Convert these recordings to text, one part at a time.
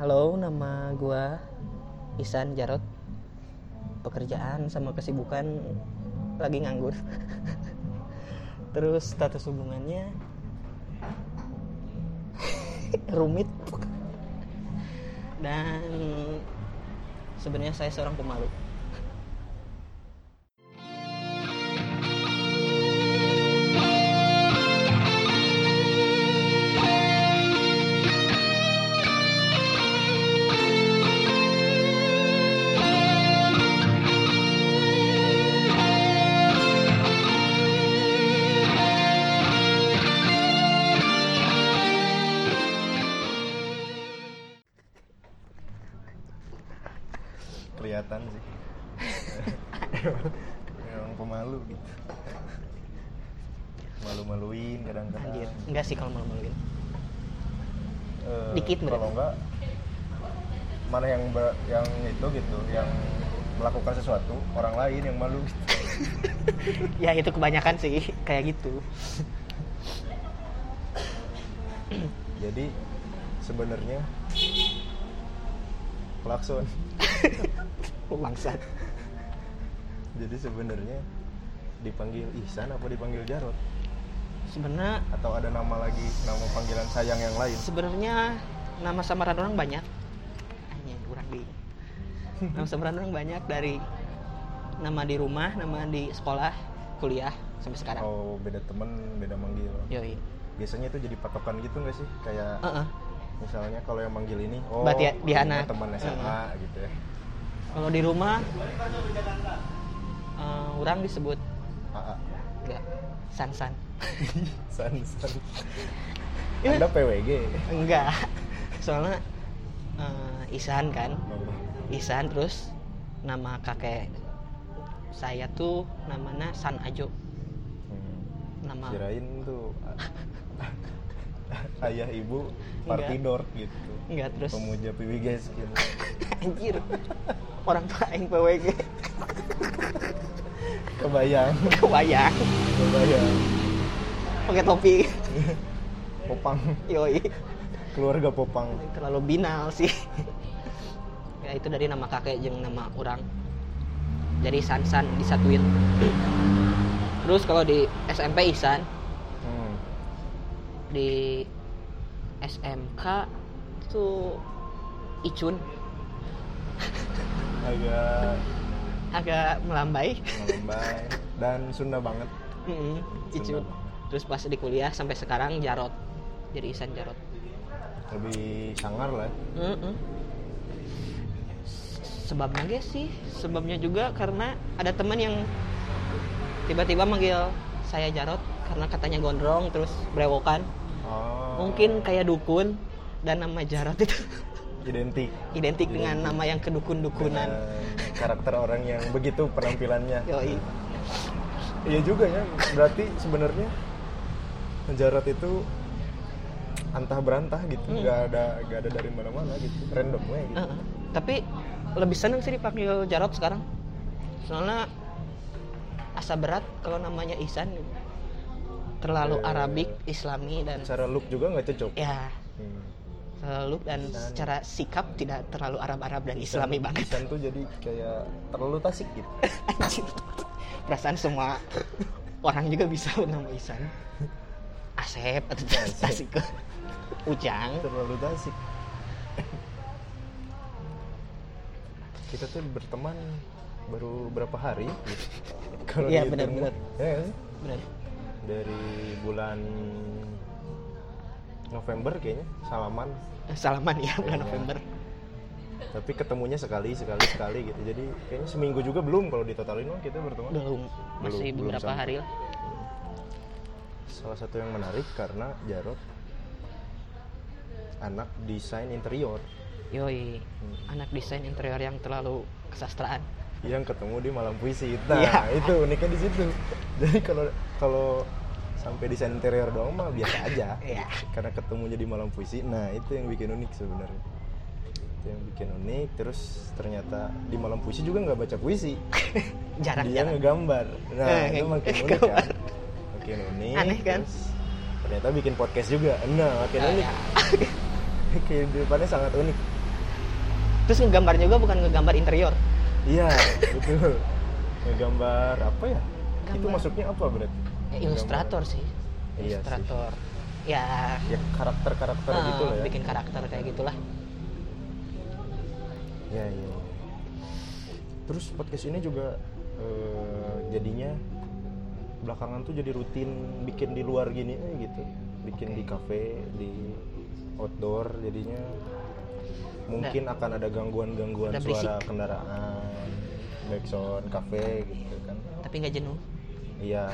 Halo, nama gua Isan Jarot. Pekerjaan sama kesibukan lagi nganggur. Terus status hubungannya rumit. Dan sebenarnya saya seorang pemalu. Kebanyakan sih kayak gitu. jadi sebenarnya klakson. Bangsat. jadi sebenarnya dipanggil Ihsan apa dipanggil Jarot Sebenarnya atau ada nama lagi nama panggilan sayang yang lain? sebenarnya nama samaran orang banyak. Hanya kurang di. Nama samaran orang banyak dari nama di rumah nama di sekolah kuliah sampai sekarang. Oh beda temen beda manggil. Yoi. Biasanya itu jadi patokan gitu nggak sih? Kayak Heeh. misalnya kalau yang manggil ini oh Berarti ya, Diana. ini teman SMA gitu ya. Kalau di rumah eh, orang disebut AA enggak san san san san Ini- anda PWG enggak. Soalnya eh, Isan kan. Isan terus nama kakek saya tuh namanya San Ajo. Hmm. nama kirain tuh ayah ibu Enggak. partidor gitu. Enggak terus? Pemuja PWG gitu. Anjir. Orang tua aing PWG kebayang. Kebayang. Kebayang. Pakai topi. Popang. Yoi. Keluarga popang. Terlalu binal sih. Ya itu dari nama kakek jeung nama orang jadi San San disatuin. Terus kalau di SMP Isan hmm. di SMK tuh Icun. Agak agak melambai. melambai dan Sunda banget. Mm-mm, Icun. Sunda. terus pas di kuliah sampai sekarang Jarot jadi Isan Jarot. Lebih sangar lah Mm-mm. Sebabnya guys sih. Sebabnya juga karena ada teman yang tiba-tiba manggil saya Jarot karena katanya gondrong terus brewokan. Oh, mungkin kayak dukun dan nama Jarot itu. Identik. Identik dengan nama yang kedukun-dukunan. Dengan karakter orang yang begitu penampilannya. Yoi. Iya juga ya berarti sebenarnya Jarot itu antah berantah gitu. Hmm. nggak ada nggak ada dari mana-mana gitu. Random aja gitu. Heeh. tapi lebih seneng sih dipanggil Jarot sekarang. Soalnya asa berat kalau namanya Ihsan. Terlalu Eh. Arabik Islami dan secara look juga nggak cocok. Ya. Hmm. terlalu dan Ihsan. secara sikap tidak terlalu Arab-Arab dan Ihsan- Islami banget. Ihsan tuh jadi kayak terlalu tasik gitu. Perasaan semua orang juga bisa nama Ihsan. Asep atau. Tasik. Ujang. Terlalu tasik kita tuh berteman baru berapa hari? Gitu. kalau Iya, benar-benar. Ya benar. Dari bulan November kayaknya salaman. Salaman ya bulan Iya. November. Tapi ketemunya sekali sekali sekali gitu. Jadi kayaknya seminggu juga belum kalau ditotalin mah kita bertemu belum masih Belum- beberapa sampai. hari lah. Salah satu yang menarik karena Jarot anak desain interior yoi Hmm. anak desain interior yang terlalu kesastraan. Yang ketemu di malam puisi nah Iya. itu uniknya di situ. Jadi kalau kalau sampai desain interior doang mah biasa aja. Iya. karena ketemunya di malam puisi nah itu yang bikin unik sebenarnya. Itu yang bikin unik terus ternyata di malam puisi juga nggak baca puisi. Jarang dia jarang. ngegambar. Nah Eh, itu makin unik kan makin unik Aneh kan? terus ternyata bikin podcast juga. Nah makin Ah, unik. ya. kehidupannya sangat unik terus ngegambar juga bukan ngegambar interior. Iya betul. Ngegambar apa ya? Itu Gambar. masuknya apa berarti? Ya, ilustrator sih. Iya sih. ilustrator. Ya. Ya karakter karakter eh, gitu lah ya. bikin karakter kayak gitulah. Ya ya terus podcast ini juga eh, jadinya belakangan tuh jadi rutin bikin di luar gini eh, gitu. Bikin di cafe di outdoor jadinya mungkin akan ada gangguan-gangguan berisik. suara kendaraan backsound cafe gitu kan. Tapi nggak jenuh. Iya.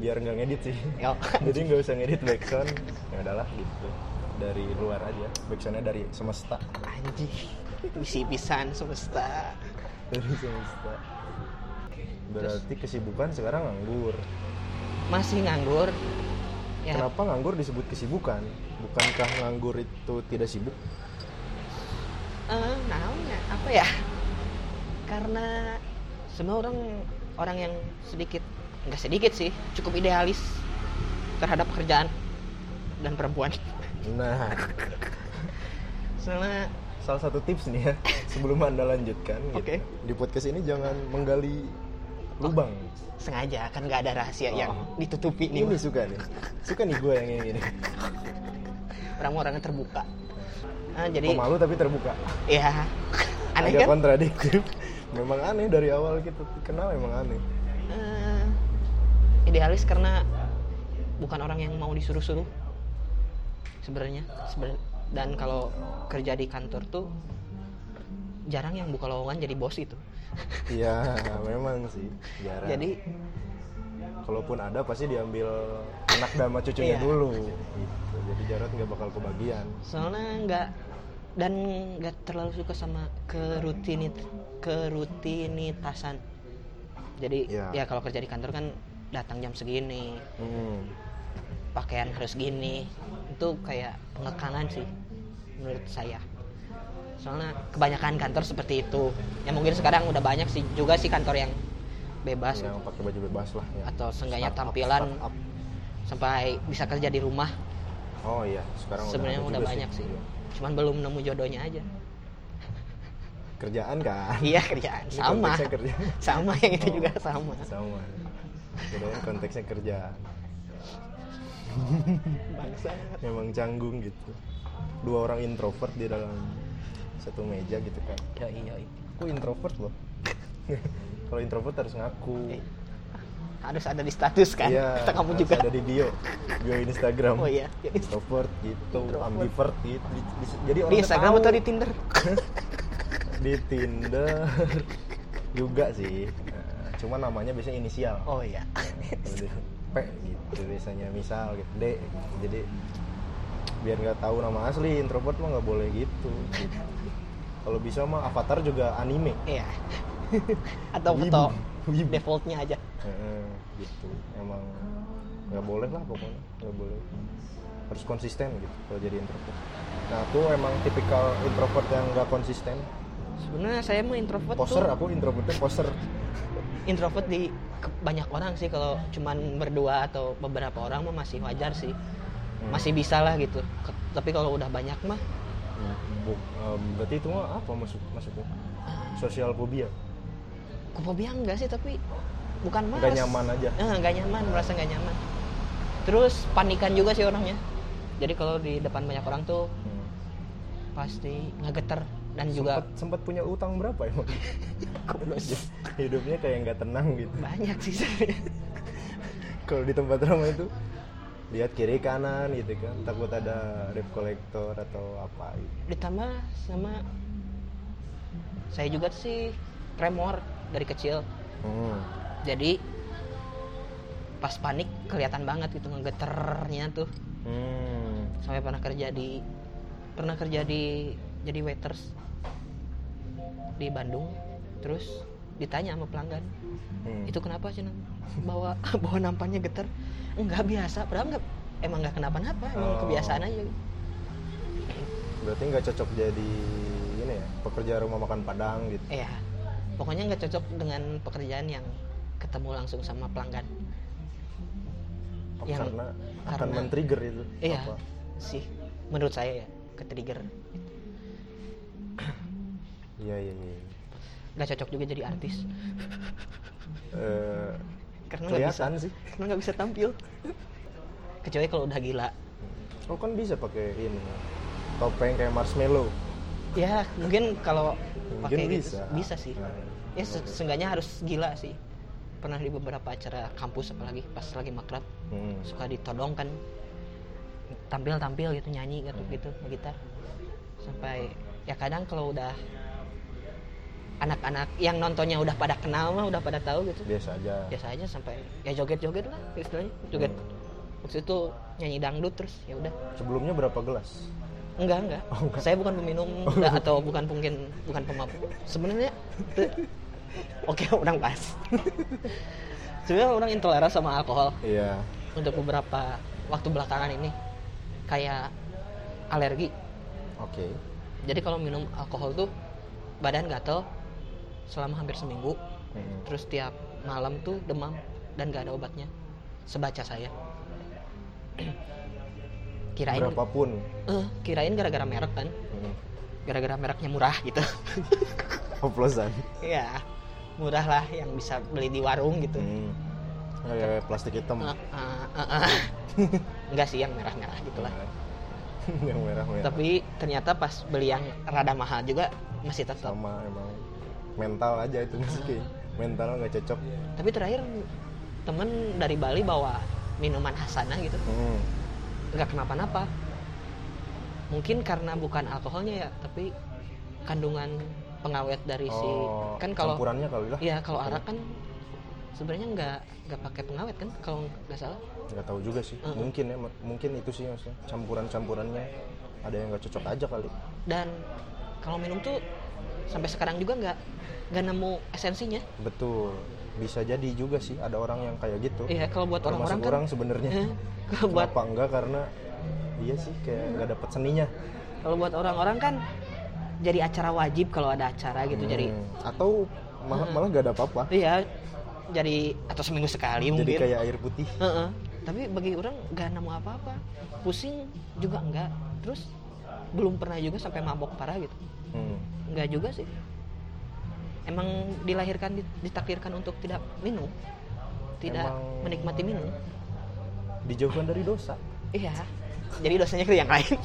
Biar nggak ngedit sih. Yo. jadi nggak usah ngedit backsound ya udahlah gitu. Dari luar aja. Backsoundnya dari semesta. Anjing. Isi pisan semesta. Dari semesta. Berarti kesibukan sekarang nganggur. Masih nganggur. Ya. Kenapa nganggur disebut kesibukan? Bukankah nganggur itu tidak sibuk naonnya apa ya? Karena semua orang orang yang sedikit nggak sedikit sih cukup idealis terhadap pekerjaan dan perempuan. Nah. Soalnya salah satu tips nih ya sebelum anda lanjutkan gitu, Oke. di podcast ini jangan menggali lubang. Sengaja kan nggak ada rahasia yang Oh. ditutupi nih ini suka nih. Suka nih gue yang ini. Orang-orangnya terbuka Ah, jadi Kok malu tapi terbuka. Ya aneh agak kan? kontradiktif. Memang aneh dari awal kita kenal memang aneh. Eh, idealis karena bukan orang yang mau disuruh-suruh sebenarnya. Seben- dan kalau kerja di kantor tuh jarang yang buka lowongan jadi bos itu. Iya memang sih. Jarang. Jadi kalaupun ada pasti diambil anak dama cucunya Iya. dulu gitu. jadi Jarot nggak bakal kebagian soalnya nggak dan nggak terlalu suka sama kerutinit kerutinitasan jadi Iya. ya kalau kerja di kantor kan datang jam segini hmm. pakaian harus gini itu kayak pengekanan sih menurut saya soalnya kebanyakan kantor seperti itu ya mungkin sekarang udah banyak sih juga sih kantor yang bebas. Yang pakai baju bebas lah ya. atau seenggaknya Startup, tampilan startup. sampai bisa kerja di rumah. Oh iya. Sekarang sebenarnya udah juga banyak sih. Iya. cuman belum nemu jodohnya aja. Kerjaan kan? Iya kerjaan. Ini sama. kerjaan. sama yang itu juga sama. sama. Bedanya konteksnya kerjaan bangsa. Memang canggung gitu. Dua orang introvert di dalam satu meja gitu kan. Yoi yoi. Aku introvert loh kalau introvert harus ngaku. Eh, harus ada di status kan? Iya, kata kamu harus juga. ada di bio. Bio Instagram. Oh iya Di- introvert gitu Introvert. ambivert gitu. Di- di- jadi orang di Instagram tahu. atau di Tinder? Di Tinder. Juga sih. Nah, cuma namanya biasanya inisial. Oh iya. Di P gitu biasanya misal gitu D jadi biar nggak tahu nama asli introvert mah nggak boleh gitu, gitu. kalau bisa mah avatar juga anime. Iya atau foto Wibu. defaultnya aja. Gitu. Emang nggak boleh lah pokoknya nggak boleh. Harus konsisten gitu kalau jadi introvert. Nah aku emang tipikal introvert yang nggak konsisten. Sebenarnya saya mah introvert poser tuh. aku introvertnya poser. Introvert di banyak orang sih kalau cuman berdua atau beberapa orang mah masih wajar sih. Hmm. masih bisa lah gitu. Ke- tapi kalau udah banyak mah Bu- em, berarti itu mah apa maksud maksudnya sosial fobia fobia enggak sih tapi bukan malas. nggak nyaman aja. Eh, nggak nyaman merasa nggak nyaman. Terus panikan juga sih orangnya. Jadi kalau di depan banyak orang tuh Hmm. pasti ngegeter dan juga sempat punya utang berapa emang hidupnya kayak nggak tenang gitu? Banyak sih kalau di tempat ramai itu lihat kiri kanan gitu kan. Takut ada debt collector atau apa gitu. ditambah sama saya juga sih tremor dari kecil Hmm. jadi pas panik kelihatan banget gitu ngegeternya tuh Hmm. sampai pernah kerja di pernah kerja di jadi waiters di Bandung terus ditanya sama pelanggan Hmm. itu kenapa sih bawa bawa nampannya getar enggak biasa padahal enggak emang nggak kenapa-napa emang Oh. kebiasaan aja berarti nggak cocok jadi ini ya pekerja rumah makan padang gitu iya pokoknya nggak cocok dengan pekerjaan yang ketemu langsung sama pelanggan. Yang- karena akan karena- men-trigger itu iya apa. sih. Menurut saya ya ke trigger nggak cocok juga jadi artis. Eh, karena nggak bisa. sih. Karena nggak bisa tampil. Kecuali kalau udah gila. Oh kan bisa pakai ini topeng kayak marshmallow ya mungkin kalau pakai gitu bisa. bisa sih. Nah, ya se- seenggaknya harus gila sih. Pernah di beberapa acara kampus apalagi pas lagi makrab hmm. suka ditodong kan. Tampil tampil gitu nyanyi gitu gitu gitar. Sampai ya kadang kalau udah anak-anak yang nontonnya udah pada kenal mah udah pada tahu gitu. Biasa aja. Biasa aja sampai ya joget-joget lah istilahnya. Joget. Waktu itu nyanyi dangdut terus ya udah. Sebelumnya berapa gelas enggak enggak. Saya bukan peminum enggak, atau bukan mungkin bukan pemabuk. Sebenarnya oke orang pas. Sebenarnya orang intoleran sama alkohol. Iya. Untuk beberapa waktu belakangan ini. Kayak alergi. Oke. Jadi kalau minum alkohol tuh badan gatel selama hampir seminggu. Hmm. terus tiap malam tuh demam dan gak ada obatnya. Sebaca saya kirain berapapun. Eh, kirain gara-gara merek kan. Hmm. gara-gara mereknya murah gitu. Oplosan. Ya murah lah yang bisa beli di warung gitu. Hmm. kayak plastik hitam. Eh, eh, eh, eh. enggak sih yang merah-merah gitu lah. Yang merah. Merah tapi ternyata pas beli yang rada mahal juga masih tetap sama emang. Mental aja itu sih mental nggak cocok. Tapi terakhir temen dari Bali bawa minuman Hasanah gitu. Hmm. Nggak kenapa-napa. Mungkin karena bukan alkoholnya ya tapi kandungan pengawet dari si Oh, kan kalau campurannya kali lah. Ya kalau arak kan sebenarnya nggak nggak pakai pengawet kan kalau nggak salah. Nggak tahu juga sih. Mm-mm. mungkin ya mungkin itu sih maksudnya. Campuran campurannya ada yang nggak cocok aja kali. Dan kalau minum tuh sampai sekarang juga nggak nggak nemu esensinya. Betul bisa jadi juga sih ada orang yang kayak gitu. Iya kalau buat orang-orang kan orang sebenarnya. Eh, kalau buat kenapa enggak? Karena iya sih kayak nggak dapat seninya. Kalau buat orang-orang kan jadi acara wajib kalau ada acara gitu jadi Hmm. atau malah malah nggak ada apa-apa. Iya jadi atau seminggu sekali jadi mungkin. kayak air putih. Heeh. tapi bagi orang nggak nemu apa-apa. Pusing juga enggak terus belum pernah juga sampai mabok parah gitu. Hmm. enggak juga sih emang dilahirkan di- ditakdirkan untuk tidak minum? Tidak Emang- menikmati minum? Dijauhkan dari dosa. Iya. Jadi dosanya ke yang lain.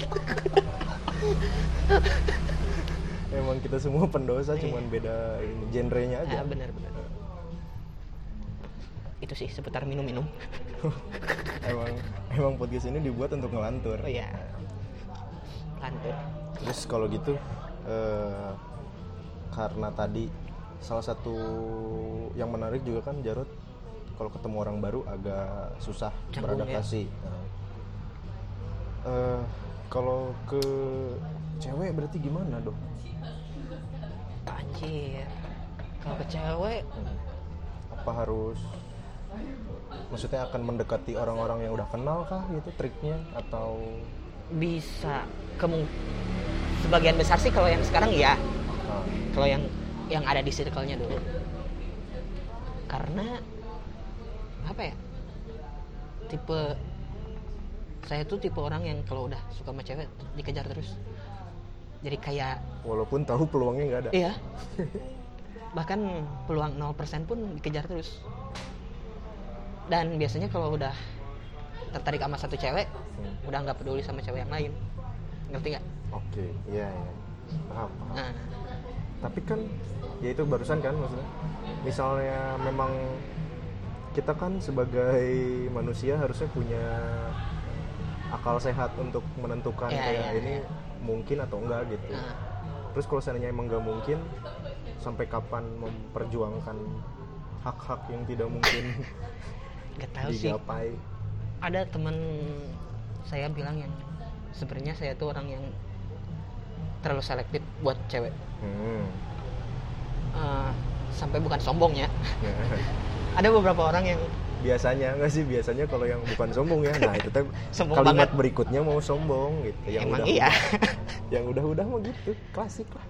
Emang kita semua pendosa Iya. cuman beda ini genrenya aja. Ah, benar-benar itu sih seputar minum-minum. Emang emang podcast ini dibuat untuk ngelantur. Oh iya. Lantur. Terus kalau gitu eh, karena tadi salah satu yang menarik juga kan Jarot kalau ketemu orang baru agak susah Canggung, beradaptasi. Nah. Eh, kalau ke cewek berarti gimana dok? anjir kalau ke cewek? Apa harus maksudnya akan mendekati orang-orang yang udah kenal kah gitu triknya atau? Bisa. Kemung sebagian besar sih kalau yang sekarang ya. Nah, kalau yang yang ada di circle-nya dulu. Karena apa ya tipe saya tuh tipe orang yang kalau udah suka sama cewek dikejar terus. Jadi kayak walaupun tahu peluangnya nggak ada. Iya. Bahkan peluang 0% pun dikejar terus. Dan biasanya kalau udah tertarik sama satu cewek Hmm. udah nggak peduli sama cewek yang lain. Ngerti nggak? Oke iya iya. Paham, paham. nah tapi kan ya itu barusan kan maksudnya. Misalnya memang kita kan sebagai manusia harusnya punya akal sehat untuk menentukan Ya, kayak ya, ini ya. mungkin atau enggak gitu. Nah. terus kalau seandainya emang nggak mungkin sampai kapan memperjuangkan hak-hak yang tidak mungkin nggak tahu sih. digapai? Ada temen saya bilang yang sebenarnya saya tuh orang yang terlalu selektif buat cewek hmm. Eh, sampai bukan sombong ya. Ada beberapa orang yang biasanya enggak sih? Biasanya kalau yang bukan sombong ya. Nah itu teh Sombong kalimat banget. berikutnya mau sombong gitu. Yang emang udah iya. yang udah-udah mah gitu klasik lah.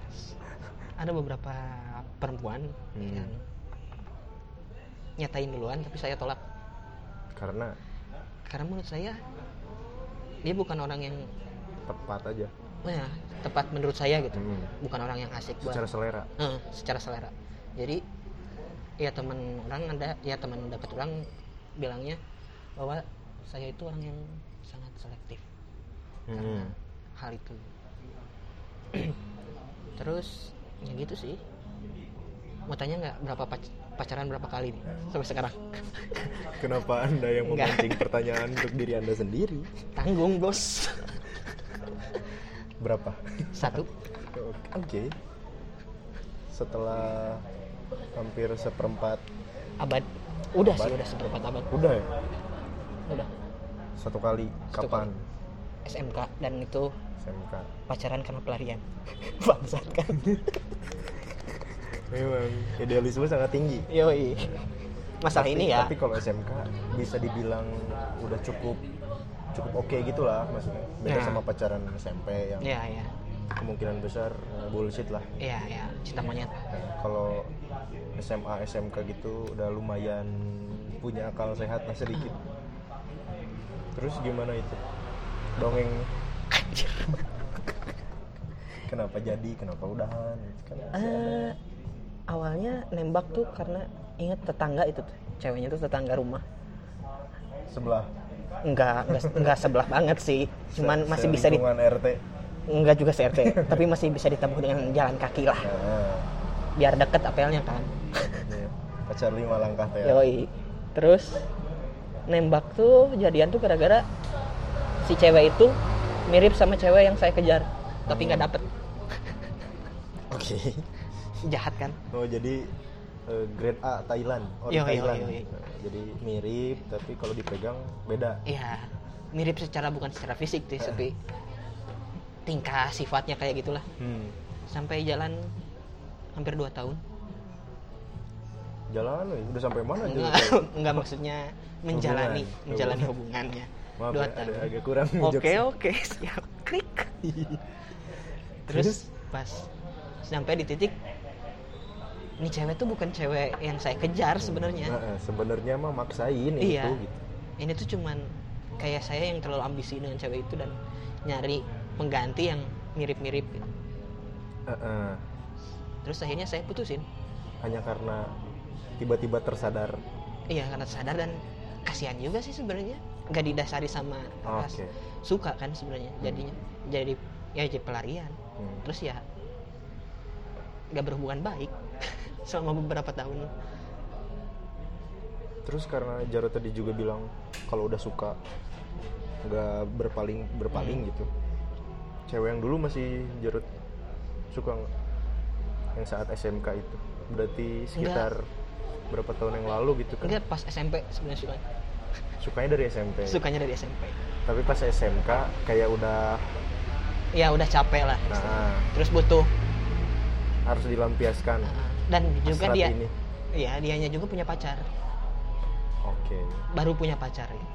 Ada beberapa perempuan Hmm. yang nyatain duluan tapi saya tolak. Karena? Karena menurut saya dia bukan orang yang tepat aja. Nah, tepat menurut saya gitu. Hmm. bukan orang yang asik buat secara selera. Eh, secara selera. Jadi ya teman orang ada ya teman dapat orang bilangnya bahwa saya itu orang yang sangat selektif. Karena Hmm. hal itu. Terus ya gitu sih. Mau tanya nggak berapa pac- pacaran berapa kali nih sampai sekarang? Kenapa anda yang memancing pertanyaan untuk diri anda sendiri? Tanggung bos berapa? Satu. Oke. Setelah hampir seperempat abad. Udah sih Abad. udah seperempat abad. Udah ya? Udah. Satu kali. Satu kapan? SMK dan itu SMK pacaran karena pelarian. Bangsat kan? Memang. Idealisme sangat tinggi. Yoi. Masalah Tapi- ini ya. tapi kalau SMK bisa dibilang udah cukup cukup oke gitulah maksudnya. Beda Nah. sama pacaran SMP yang ya ya. kemungkinan besar eh, bullshit lah. Ya ya. Cinta monyet. Nah, kalau SMA SMK gitu udah lumayan punya akal sehat lah sedikit. Terus gimana itu? Dongeng. Kenapa jadi? Kenapa udahan? Kan Eh, awalnya nembak tuh karena inget tetangga itu tuh. Ceweknya tuh tetangga rumah. Sebelah enggak enggak, enggak sebelah banget sih. Cuman Se- masih bisa di RT enggak juga CRT tapi masih bisa ditempuh dengan jalan kaki lah. Nah, biar deket apelnya kan. Iya. pacar lima langkah teh yoi. Terus nembak tuh jadian tuh gara-gara si cewek itu mirip sama cewek yang saya kejar tapi nggak dapet. Oke. Jahat kan? Oh jadi eh, grade A Thailand oh Yo, yo, Thailand yo, yo. Nah, jadi mirip tapi kalau dipegang beda Iya, mirip secara bukan secara fisik sih, tapi tingkah sifatnya kayak gitulah. hmm. Sampai jalan hampir 2 tahun. jalan weh. udah sampai mana Enggak, enggak maksudnya menjalani, Hubungan. menjalani Hubungan. hubungannya. Maaf Dua ya, ada agak kurang Oke, oke, siap. Klik. Terus pas sampai di titik ini cewek tuh bukan cewek yang saya kejar sebenarnya. Nah, sebenarnya mah maksain Iya. itu gitu. Ini tuh cuman kayak saya yang terlalu ambisi dengan cewek itu dan nyari pengganti yang mirip-mirip gitu. Eh, eh. Terus akhirnya saya putusin. hanya karena tiba-tiba tersadar Iya karena sadar dan kasihan juga sih sebenarnya. Gak didasari sama ras Oke. suka kan sebenarnya. Jadinya jadi ya jadi pelarian. Hmm. Terus ya gak berhubungan baik selama beberapa tahun. terus karena Jarod tadi juga bilang kalau udah suka nggak berpaling berpaling Hmm. gitu cewek yang dulu masih Jarod suka nggak yang saat SMK itu berarti sekitar berapa tahun yang lalu gitu kan Enggak pas SMP sebenarnya suka. sukanya dari SMP Sukanya dari SMP. tapi pas SMK kayak udah Ya udah capek lah. nah Terus butuh harus dilampiaskan dan juga dia ini Iya, dianya juga punya pacar. oke Baru punya pacar ya.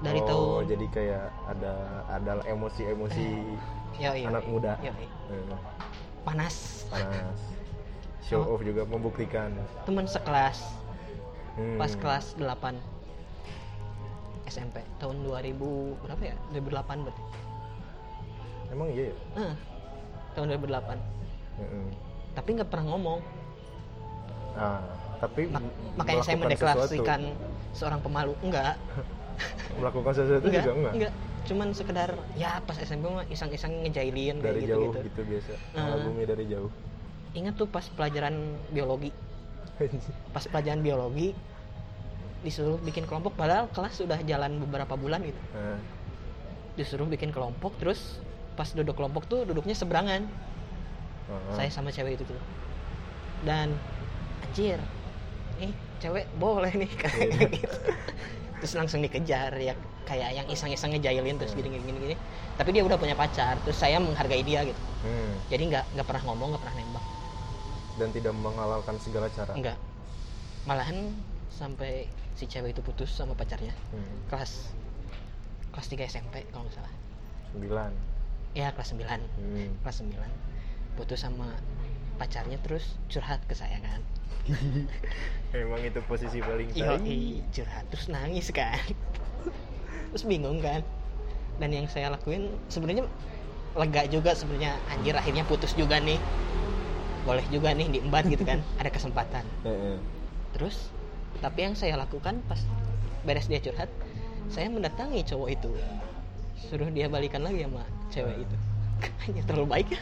Dari oh, tahun jadi kayak ada ada emosi-emosi yo, anak muda Yo, yo. Eh, panas. panas show Oh. off juga membuktikan Teman sekelas Hmm. pas kelas 8 SMP tahun 2000 berapa ya 2008 berarti emang iya ya Eh, tahun 2008 Heeh. Tapi nggak pernah ngomong. Ah tapi Mak- m- makanya saya mendeklarasikan seorang pemalu enggak. Sesuatu. melakukan sesuatu enggak, juga enggak, enggak. Cuman sekedar ya pas SMP mah iseng-iseng ngejailin kayak dari gitu jauh gitu gitu, biasa mengagumi dari jauh. Ingat tuh pas pelajaran biologi. Pas pelajaran biologi disuruh bikin kelompok padahal kelas sudah jalan beberapa bulan gitu. Nah, disuruh bikin kelompok terus pas duduk kelompok tuh duduknya seberangan ah, saya sama cewek itu tuh. Dan anjir nih cewek boleh nih kayak Iya. gitu terus langsung dikejar ya kayak yang iseng-iseng ngejailin terus Hmm. gini gini gini gini tapi dia udah punya pacar terus saya menghargai dia gitu. Hmm. jadi nggak nggak pernah ngomong nggak pernah nembak. Dan tidak menghalalkan segala cara? Enggak malahan sampai si cewek itu putus sama pacarnya. Hmm. kelas kelas 3 SMP kalau nggak salah. Sembilan. Ya kelas 9 hmm. kelas 9 putus sama pacarnya terus curhat ke saya kan? Emang itu posisi paling Iya, curhat terus nangis kan. terus bingung kan. Dan yang saya lakuin sebenarnya lega juga sebenarnya. Anjir akhirnya putus juga nih. Boleh juga nih diemban gitu kan? Ada kesempatan. Terus tapi yang saya lakukan pas beres dia curhat saya mendatangi cowok itu. Suruh dia balikan lagi sama cewek itu hanya terlalu baik ya.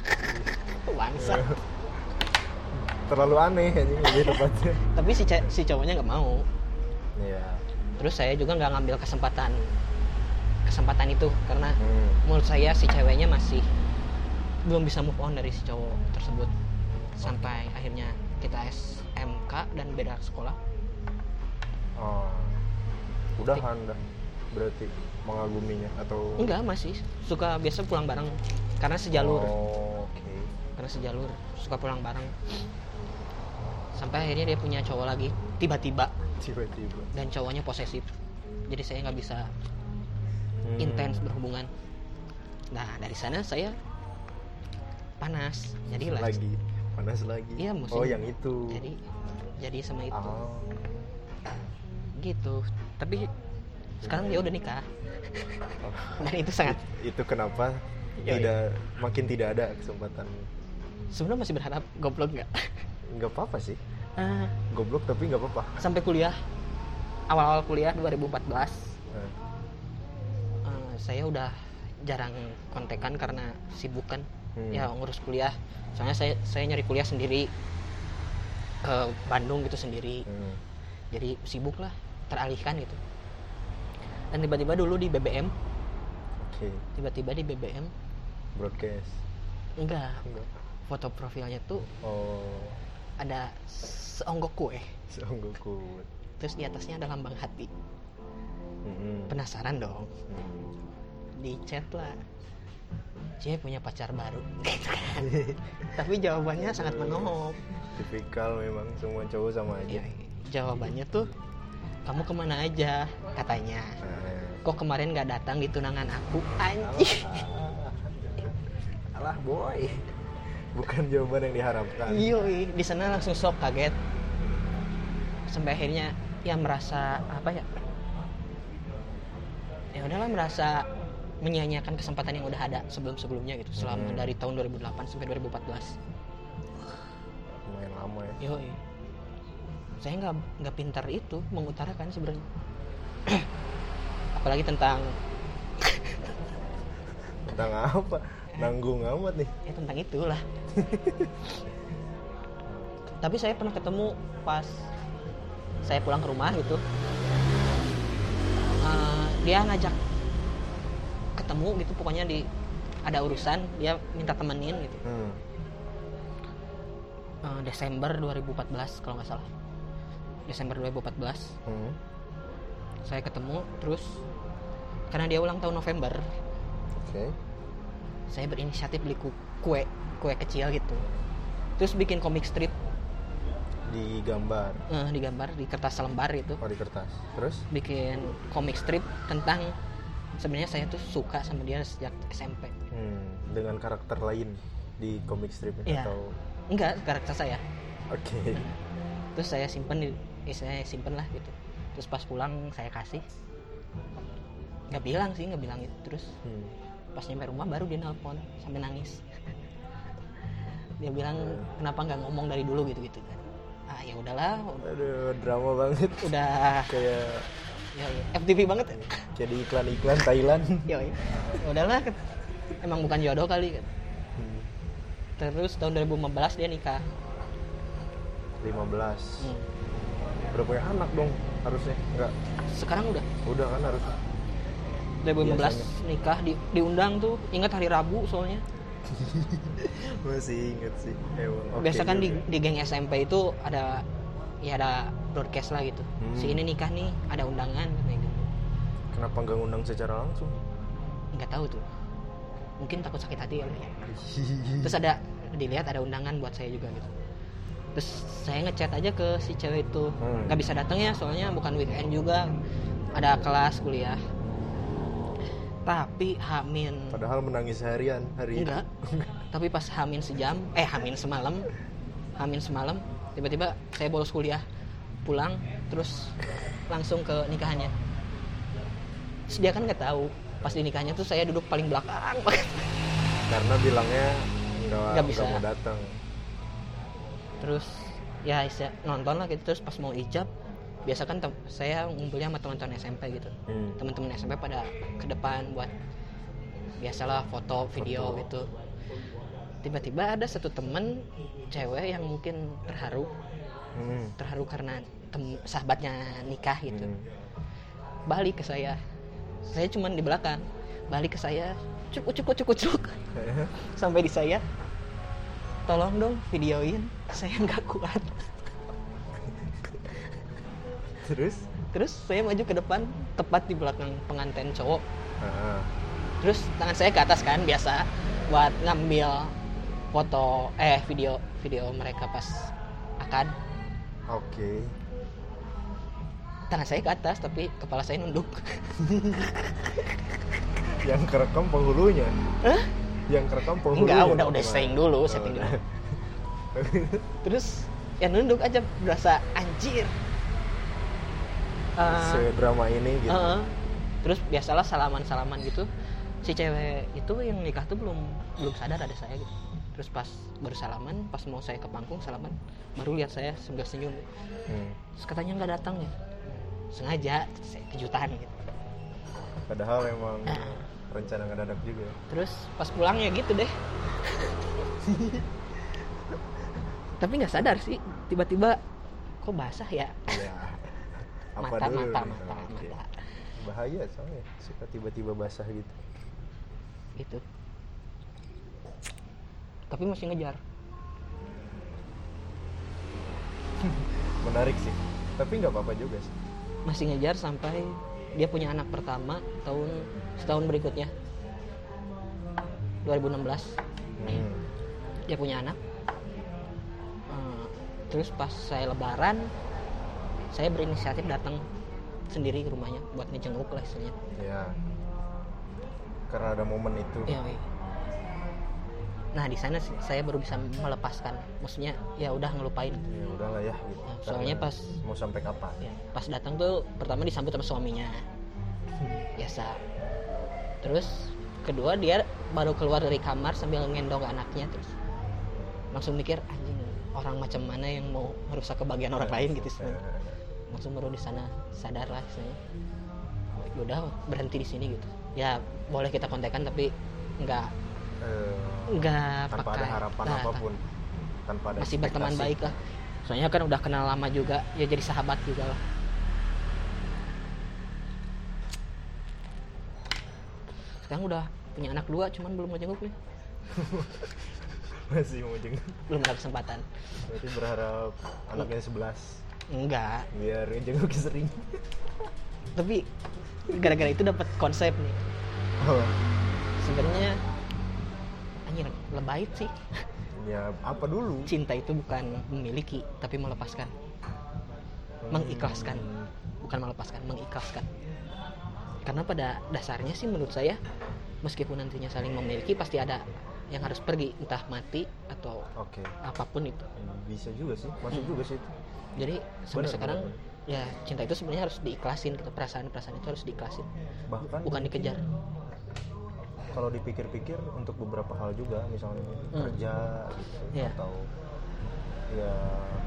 Bangsa. Terlalu aneh anjing lebih tepatnya. Tapi si si cowoknya nggak mau. Iya. Terus saya juga nggak ngambil kesempatan kesempatan itu karena Hmm. menurut saya si ceweknya masih belum bisa move on dari si cowok tersebut. Sampai akhirnya kita SMK dan beda sekolah. Oh. Udahan dah berarti mengaguminya atau? Enggak masih suka biasa pulang bareng. Karena sejalur. Oh, oke. Karena sejalur suka pulang bareng. Sampai akhirnya dia punya cowok lagi tiba-tiba. Tiba-tiba. Dan cowoknya posesif. Jadi saya nggak bisa Hmm. intens berhubungan. Nah dari sana saya panas. Jadi lagi. Panas lagi. Iya, musim. oh yang itu. jadi jadi sama itu. Oh. gitu. Tapi sekarang dia udah nikah. Oh. dan itu sangat itu kenapa Iya, tidak makin tidak ada kesempatan? Sebenarnya masih berharap goblok nggak? Nggak apa-apa sih. Ah, goblok tapi nggak apa-apa. Sampai kuliah. Awal-awal kuliah 2014 Nah, eh, saya udah jarang kontekan karena sibuk kan. Hmm. ya ngurus kuliah. Soalnya saya saya nyari kuliah sendiri. Ke Bandung gitu sendiri. Hmm. jadi sibuk lah teralihkan gitu dan tiba-tiba dulu di BBM oke. Tiba-tiba di BBM broadcast. Enggak. Enggak. Foto profilnya tuh oh. ada seonggok kue seonggoku terus di atasnya ada lambang hati. Hmm. penasaran dong. Hmm. di chat lah. Cie punya pacar baru. Gitu kan. Tapi jawabannya sangat menohok. Tipikal memang semua cowok sama aja. Ya, jawabannya tuh kamu ke mana aja? katanya. Nah, kok kemarin nggak datang di tunangan aku? Anjing. Alah boy. Bukan jawaban yang diharapkan. Yoi, di sana langsung shock kaget. Sampai akhirnya ya merasa apa ya? Ya udahlah merasa menyia-nyiakan kesempatan yang udah ada sebelum-sebelumnya gitu selama Hmm. dari tahun 2008 sampai 2014 lumayan lama ya. Yoi. Saya nggak nggak pintar itu mengutarakan sebenarnya. Apalagi tentang tentang apa? Nanggung amat nih. Ya tentang itulah. Tapi saya pernah ketemu pas saya pulang ke rumah gitu. Eh, dia ngajak ketemu gitu pokoknya di ada urusan dia minta temenin gitu. Hmm. Eh, Desember 2014 kalau nggak salah Desember 2014 Hmm. saya ketemu terus karena dia ulang tahun November oke. saya berinisiatif beli ku- kue kue kecil gitu. Terus bikin komik strip. Di gambar? Eh, digambar di kertas lembar itu oh di kertas. Terus? Bikin komik strip tentang sebenarnya saya tuh suka sama dia sejak SMP hmm. dengan karakter lain di komik strip Iya. atau? Enggak karakter saya. Oke. Terus saya simpen di eh, saya simpen lah gitu. Terus pas pulang saya kasih. Nggak bilang sih nggak bilang itu terus hmm. pas nyampe rumah baru dia nelpon sampai nangis. Dia bilang kenapa nggak ngomong dari dulu? Gitu gitu kan. Ah ya udahlah. Aduh drama banget. Udah. Kayak ya, ya, FTV banget. Jadi iklan-iklan Thailand. Ya ya udahlah emang bukan jodoh kali kan Hmm. terus tahun 2015 dia nikah. 15 Hmm. Udah punya anak dong harusnya. Enggak sekarang udah. Udah kan harus. 2015 Biasanya. nikah di, diundang tuh ingat hari Rabu soalnya. Masih inget sih. Emang oke biasa kan di, di geng SMP itu ada ya ada broadcast lah gitu. Hmm. si ini nikah nih ada undangan kayak gitu. Kenapa nggak ngundang secara langsung? Nggak tahu tuh. Mungkin takut sakit hati kali ya. Terus ada dilihat ada undangan buat saya juga gitu terus saya ngechat aja ke si cewek itu. Hmm. nggak bisa datang ya soalnya bukan weekend juga. Ada kelas kuliah. Tapi hamin. Padahal menangis seharian hari enggak. Tapi pas hamin sejam eh hamin semalam hamin semalam tiba-tiba saya bolos kuliah. Pulang terus langsung ke nikahannya. Terus dia kan nggak tahu pas di nikahnya tuh saya duduk paling belakang karena bilangnya nggak bisa. mau datang terus ya nonton lah gitu terus pas mau ijab biasa kan saya ngumpulnya sama teman-teman SMP gitu Hmm. teman-teman SMP pada ke depan buat biasalah foto video Foto. gitu tiba-tiba ada satu temen cewek yang mungkin terharu Hmm. terharu karena tem- sahabatnya nikah gitu Hmm. balik ke saya saya cuman di belakang balik ke saya cuk cuk cuk cuk sampai di saya tolong dong videoin. Saya nggak kuat. Terus? Terus saya maju ke depan tepat di belakang pengantin cowok. Ah, terus tangan saya ke atas kan biasa buat ngambil foto eh video video mereka pas akad. Oke. Tangan saya ke atas tapi kepala saya nunduk. Yang kerekam penghulunya? Hah? Yang kerekam penghulunya enggak udah udah setting dulu Oh, setting udah. dulu terus ya nunduk aja berasa anjir. Eh, sedrama ini gitu. Heeh. terus biasalah salaman salaman gitu. Si cewek itu yang nikah tuh belum belum sadar ada saya gitu. Terus pas baru salaman pas mau saya ke panggung salaman baru lihat saya sambil senyum. Hmm. terus katanya nggak datang ya. Sengaja terus saya kejutan gitu. Padahal emang Ah. Rencana ngedadak juga terus pas pulang ya gitu deh. Tapi nggak sadar sih tiba-tiba kok basah ya? Ya apa mata dulu mata nih? mata Oke. mata. Bahaya soalnya suka tiba-tiba basah gitu. Gitu. Tapi masih ngejar. Menarik sih. Tapi nggak apa-apa juga sih. Masih ngejar sampai dia punya anak pertama tahun setahun berikutnya. 2016 hmm. dia punya anak. Eh, terus pas saya lebaran saya berinisiatif datang sendiri ke rumahnya buat ngejenguk lah istilahnya. Ya karena ada momen itu. Iya. nah di sana saya baru bisa melepaskan. Maksudnya ya udah ngelupain. Ya udahlah ya gitu. Ya, soalnya pas- mau sampai kapan? ya, pas datang tuh pertama disambut sama suaminya. Biasa terus kedua dia baru keluar dari kamar sambil ngendong anaknya terus langsung mikir anjing orang macam mana yang mau merusak kebahagiaan orang lain? Gitu sih. Langsung baru di sana sadar lah saya udah berhenti di sini gitu. Ya boleh kita kontekan tapi nggak eh, nggak tanpa ada pakai harapan nah, apa pun. tanpa ada masih berteman baik lah. Soalnya kan udah kenal lama juga. Ya jadi sahabat juga lah sekarang udah punya anak dua cuman belum mau jenguk nih. Masih mau jenguk. Belum ada kesempatan. Berarti berharap anaknya 11 enggak. Biar jenguk sering. Tapi gara-gara itu dapat konsep nih. Oh, sebenarnya anjir lebay sih. Ya apa dulu? Cinta itu bukan memiliki tapi melepaskan. Mengikhlaskan. Bukan melepaskan mengikhlaskan karena pada dasarnya sih menurut saya meskipun nantinya saling memiliki pasti ada yang harus pergi entah mati atau oke. apa pun itu. Bisa juga sih masuk Hmm. juga sih itu. Jadi sampai Benar, sekarang benar, ya cinta itu sebenarnya harus diikhlasin gitu perasaan-perasaan itu harus diikhlasin. Bahkan bukan dikejar. Kalau dipikir-pikir untuk beberapa hal juga misalnya Hmm. kerja gitu Iya. atau ya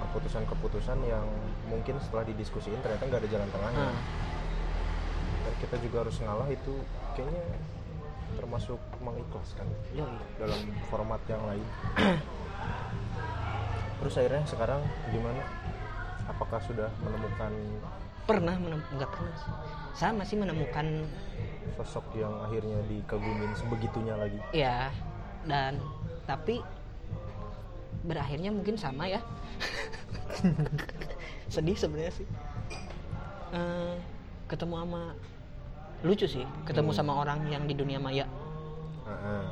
keputusan-keputusan yang mungkin setelah didiskusiin ternyata nggak ada jalan tengahnya. Nah, dan kita juga harus ngalah itu kayaknya termasuk mengikhlaskan. Yoi. dalam format yang lain. Terus akhirnya sekarang gimana? Apakah sudah menemukan pernah menem- nggak pernah sih. Sama sih menemukan sosok yang akhirnya dikagumin sebegitunya lagi? Ya dan tapi berakhirnya mungkin sama ya. Sedih sebenarnya sih. Eh, ketemu sama lucu sih ketemu Hmm. sama orang yang di dunia maya. Heeh.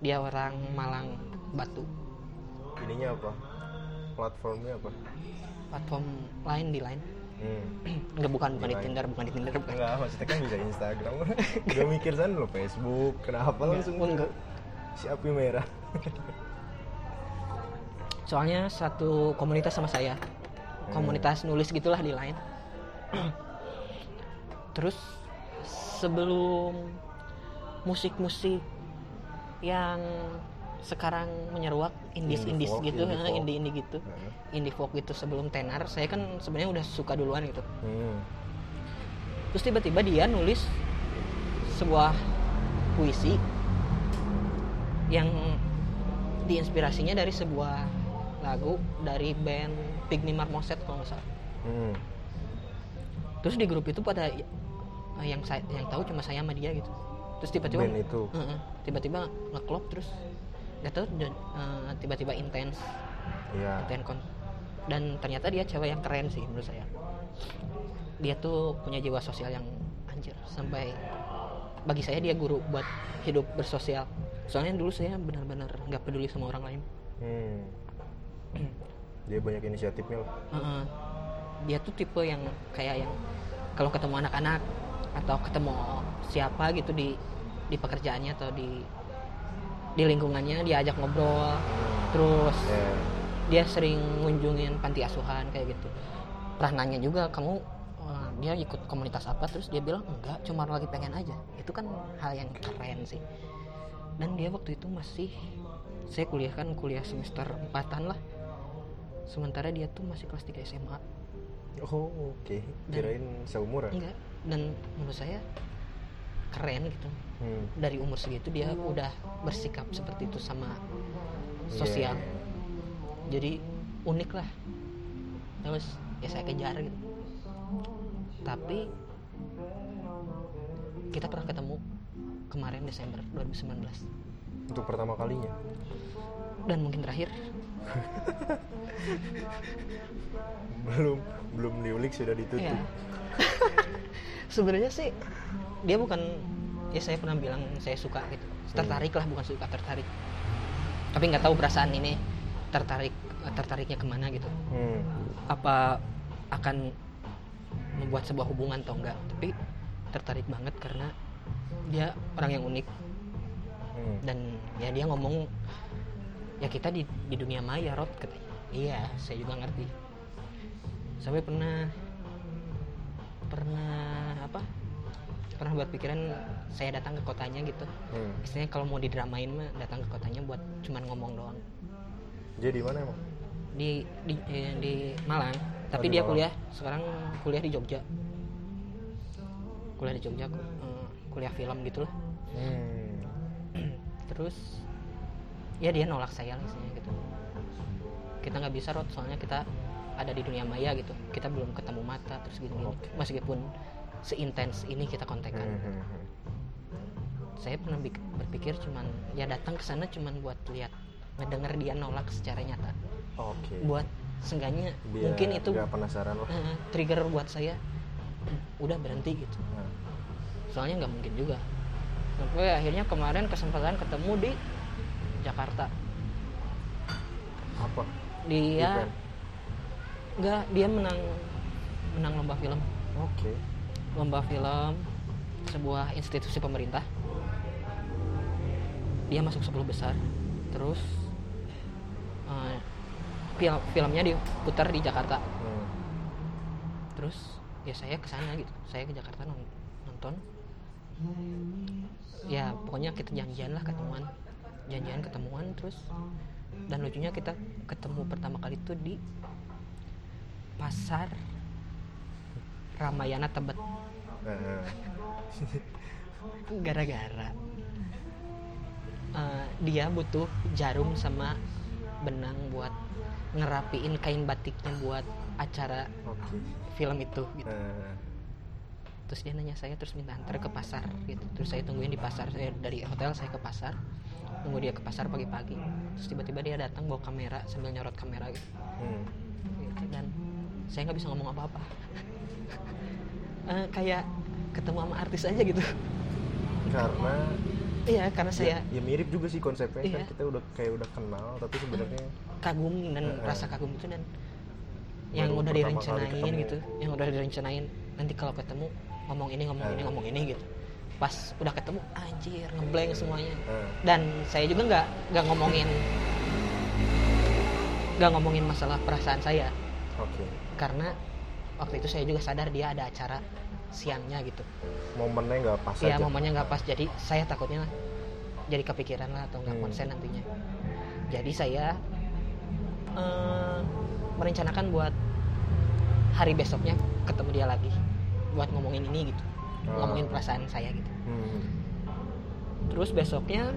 dia orang Malang Batu. Ininya apa? Platformnya apa? Platform lain di lain. Hmm. nggak bukan bukan Di. Tinder bukan di Tinder bukan. Enggak maksudnya kan bisa Instagram. Udah mikir sana lo Facebook kenapa langsung? enggak. si api merah. Soalnya satu komunitas sama saya. Komunitas nulis gitulah di lain terus sebelum musik-musik yang sekarang menyeruak indies Indie indies folk, gitu indie folk. indie indie gitu Heeh. indie folk gitu sebelum tenar saya kan sebenarnya udah suka duluan gitu Hmm. terus tiba-tiba dia nulis sebuah puisi yang diinspirasinya dari sebuah lagu dari band Pygmy Marmoset kalau nggak salah Hmm. terus di grup itu pada eh, yang saya yang tahu cuma saya sama dia gitu terus tiba-tiba Band itu. Heeh, tiba-tiba ngeklop terus nggak tahu eh, tiba-tiba intens Iya. intens kon- dan ternyata dia cewek yang keren sih menurut saya dia tuh punya jiwa sosial yang anjir sampai bagi saya dia guru buat hidup bersosial soalnya dulu saya benar-benar nggak peduli sama orang lain Hmm. Dia banyak inisiatifnya lah. Heeh. dia tuh tipe yang kayak yang kalau ketemu anak-anak atau ketemu siapa gitu di di pekerjaannya atau di di lingkungannya dia ajak ngobrol. Terus Ya. dia sering ngunjungin panti asuhan kayak gitu. Pernah nanya juga kamu eh, dia ikut komunitas apa? Terus dia bilang enggak cuma lagi pengen aja. Itu kan hal yang keren sih. Dan dia waktu itu masih saya kuliah kan kuliah semester empatan lah. Sementara dia tuh masih kelas 3 SMA Oh, oke. Kirain seumuran. enggak dan menurut saya keren gitu Hmm. dari umur segitu dia udah bersikap seperti itu sama sosial Iya. jadi unik lah terus ya saya kejar gitu tapi kita pernah ketemu kemarin Desember 2019 Untuk pertama kalinya. dan mungkin terakhir Belum belum diulik sudah ditutup. ya sebenarnya sih dia bukan ya saya pernah bilang saya suka gitu tertarik lah bukan suka tertarik tapi nggak tahu perasaan ini tertarik tertariknya ke mana gitu Hmm. apa akan membuat sebuah hubungan atau enggak tapi tertarik banget karena dia orang yang unik Hmm. dan ya dia ngomong ya kita di di dunia maya Rod katanya iya saya juga ngerti sampai pernah pernah apa pernah buat pikiran saya datang ke kotanya gitu Hmm. istilahnya kalau mau didramain mah datang ke kotanya buat cuman ngomong doang Jadi di mana emang? di di, eh, di Malang tapi di dia Malang. kuliah sekarang kuliah di Jogja kuliah di Jogja eh, kuliah film gitu lah Hmm. terus ya dia nolak saya lah istilahnya gitu. Kita nggak bisa rot soalnya kita ada di dunia maya gitu. Kita belum ketemu mata terus gitu gini Oke. meskipun seintens ini kita kontekan. Hmm, hmm, hmm. saya pernah berpikir cuman ya datang ke sana cuman buat lihat ngedenger dia nolak secara nyata. Oke. buat sengganya Biar mungkin itu penasaran trigger buat saya udah berhenti gitu. Soalnya nggak mungkin juga. Sampai akhirnya kemarin kesempatan ketemu di Jakarta apa? dia Event. nggak dia menang menang lomba film Oke. lomba film sebuah institusi pemerintah dia masuk 10 besar terus eh, fil filmnya diputar di Jakarta Hmm. terus ya saya ke sana gitu saya ke Jakarta non- nonton ya pokoknya kita janjian lah ketemuan janjian ketemuan terus. Dan lucunya kita ketemu pertama kali itu di pasar Ramayana Tebet. Gara-gara eh, dia butuh jarum sama benang buat ngerapiin kain batiknya buat acara Oke. film itu gitu. Terus dia nanya saya terus minta antar ke pasar gitu. Terus saya tungguin di pasar saya dari hotel saya ke pasar tunggu dia ke pasar pagi-pagi terus tiba-tiba dia datang bawa kamera sambil nyorot kamera gitu, hmm. Gitu. dan saya nggak bisa ngomong apa-apa Eh, kayak ketemu sama artis aja gitu Karena iya karena saya ya, ya mirip juga sih konsepnya kan Iya. kita udah kayak udah kenal tapi sebenarnya kagum dan Heeh. rasa kagum itu dan yang udah direncanain ketemu. gitu yang udah direncanain nanti kalau ketemu ngomong ini ngomong ini Heeh. ngomong ini gitu pas udah ketemu anjir ngeblank semuanya Heeh. dan saya juga nggak nggak ngomongin nggak ngomongin masalah perasaan saya oke. karena waktu itu saya juga sadar dia ada acara siangnya gitu Momennya nggak pas Iya aja. momennya nggak pas jadi saya takutnya jadi kepikiran lah atau nggak Hmm. konsen nantinya jadi saya eh, merencanakan buat hari besoknya ketemu dia lagi buat ngomongin ini gitu Oh. ngomongin perasaan saya gitu Hmm. terus besoknya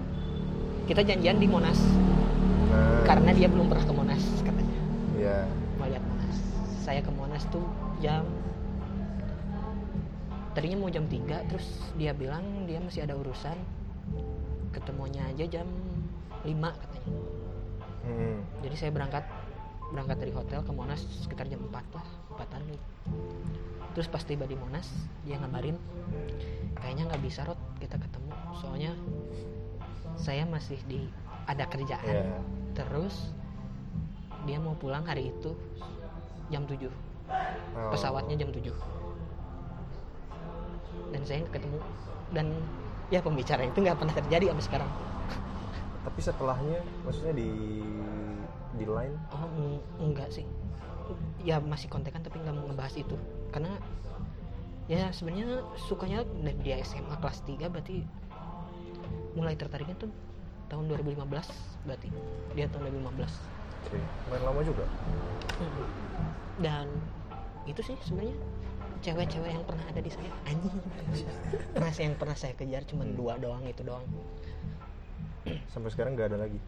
kita janjian di Monas. Nah, karena dia belum pernah ke Monas katanya. Ya mau lihat Monas. Saya ke Monas tuh jam tadinya mau jam 3 terus dia bilang dia masih ada urusan. Ketemunya aja jam 5 katanya. Hmm. jadi saya berangkat berangkat dari hotel ke Monas sekitar jam 4 lah 4 gitu terus pas tiba di Monas dia ngabarin kayaknya nggak bisa Rod kita ketemu. Soalnya saya masih di ada kerjaan. Ya. terus dia mau pulang hari itu jam 7 Oh. pesawatnya jam 7 dan saya nggak ketemu. Dan ya pembicaraan itu nggak pernah terjadi sampai sekarang. Tapi setelahnya, maksudnya di di line. oh eng- enggak sih. Ya masih kontekan tapi nggak mau ngebahas itu karena ya sebenarnya sukanya dari dia SMA kelas 3 berarti mulai tertariknya tuh tahun 2015 berarti dia tahun 2015 Oke. Main lama juga. Mm. dan itu sih sebenarnya cewek-cewek yang pernah ada di saya anjing pernah yang pernah saya kejar cuma Hmm. dua doang itu doang Sampai sekarang nggak ada lagi.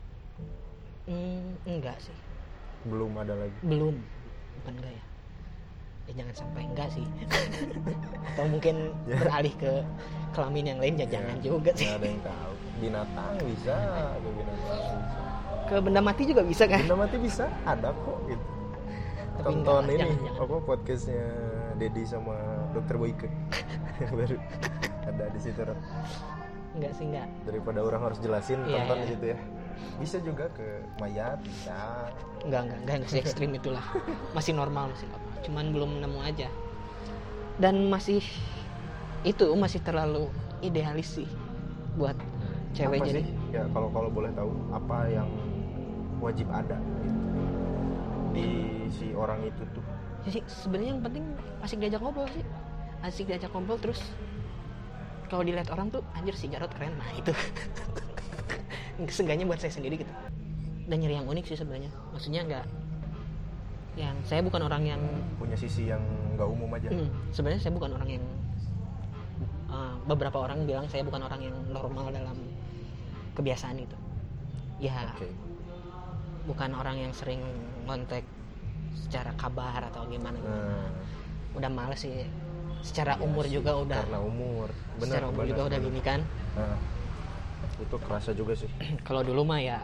Hmm, enggak sih Belum ada lagi. belum bukan enggak ya ya jangan sampai enggak sih atau mungkin Ya. beralih ke kelamin yang lain ya jangan juga sih ada yang tahu. Binatang bisa, ke binatang bisa. ke benda mati juga bisa kan Benda mati bisa, ada kok gitu. Tapi Tonton enggak ini jangan, jangan. apa podcastnya Dedi sama Dokter Boyke baru ada di situ enggak sih enggak daripada orang harus jelasin Iya, tonton iya. di situ ya bisa juga ke mayat bisa. Enggak enggak enggak enggak se ekstrim itulah. Masih normal masih normal. Cuman belum nemu aja. Dan masih itu masih terlalu idealis sih buat cewek apa jadi. Sih ya kalau kalau boleh tahu apa yang wajib ada gitu? Di si orang itu tuh. Ya sih sebenarnya yang penting asik diajak ngobrol sih. Asik diajak ngobrol terus kalau dilihat orang tuh anjir si Jarot keren. Nah itu seenggaknya buat saya sendiri gitu. Dan nyari yang unik sih sebenarnya. Maksudnya nggak yang saya bukan orang yang punya sisi yang nggak umum aja. Hmm, sebenarnya saya bukan orang yang uh, beberapa orang bilang saya bukan orang yang normal dalam kebiasaan itu ya oke. bukan orang yang sering kontak secara kabar atau gimana nah, udah males sih. Secara iya umur sih, juga udah karena umur. Benar secara umur juga udah gini kan. Nah, itu kerasa juga sih. Kalau dulu mah ya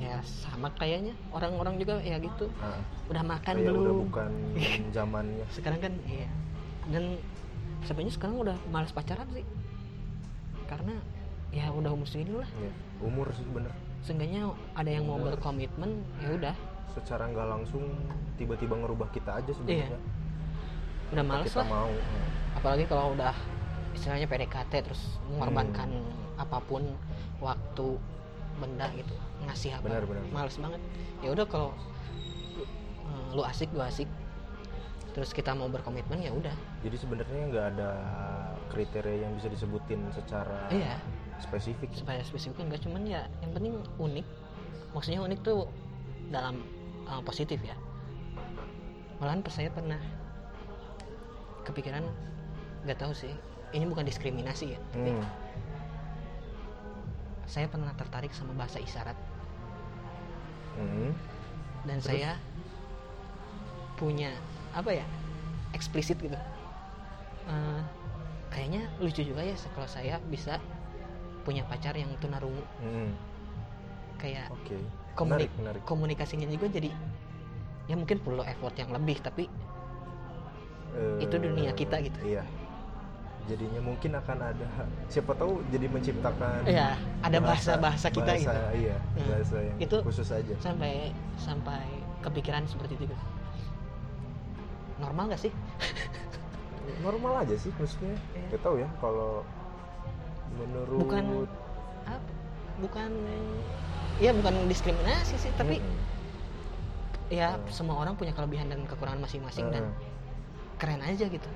ya sama kayaknya. Orang-orang juga ya gitu. Nah, udah makan belum udah bukan zamannya. Sekarang kan iya. Dan sebenarnya sekarang udah malas pacaran sih. Karena ya udah umur segini lah. Ya, umur sih bener. Seenggaknya ada yang mau Udah. berkomitmen ya udah. Secara nggak langsung tiba-tiba ngerubah kita aja sebenarnya. Udah males kita lah. mau Nah, apalagi kalau udah istilahnya PDKT terus mengorbankan apa pun waktu benda gitu ngasih apa. Benar, benar. males banget. Ya udah kalau uh, lu asik gua asik. Terus kita mau berkomitmen ya udah. Jadi sebenarnya nggak ada kriteria yang bisa disebutin secara iya. spesifik supaya spesifik enggak cuman ya yang penting unik. Maksudnya unik tuh dalam uh, positif ya. Malahan saya pernah kepikiran nggak tahu sih ini bukan diskriminasi ya tapi Hmm. saya pernah tertarik sama bahasa isyarat Hmm. dan Terus? saya punya apa ya eksplisit gitu Eh, kayaknya lucu juga ya kalau saya bisa punya pacar yang tunarungu Hmm. kayak oke komunik menarik menarik komunikasinya juga jadi ya mungkin perlu effort yang lebih tapi Eh, itu dunia kita gitu. iya jadinya mungkin akan ada siapa tahu jadi menciptakan ya ada bahasa bahasa kita bahasa, gitu iya Hmm. bahasa yang Itu khusus aja sampai sampai kepikiran seperti itu gitu. normal gak sih normal aja sih maksudnya nggak tahu ya kalau menurut bukan apa bukan ya bukan diskriminasi sih tapi Mm-mm. ya Hmm. semua orang punya kelebihan dan kekurangan masing-masing dan Hmm. keren aja gitu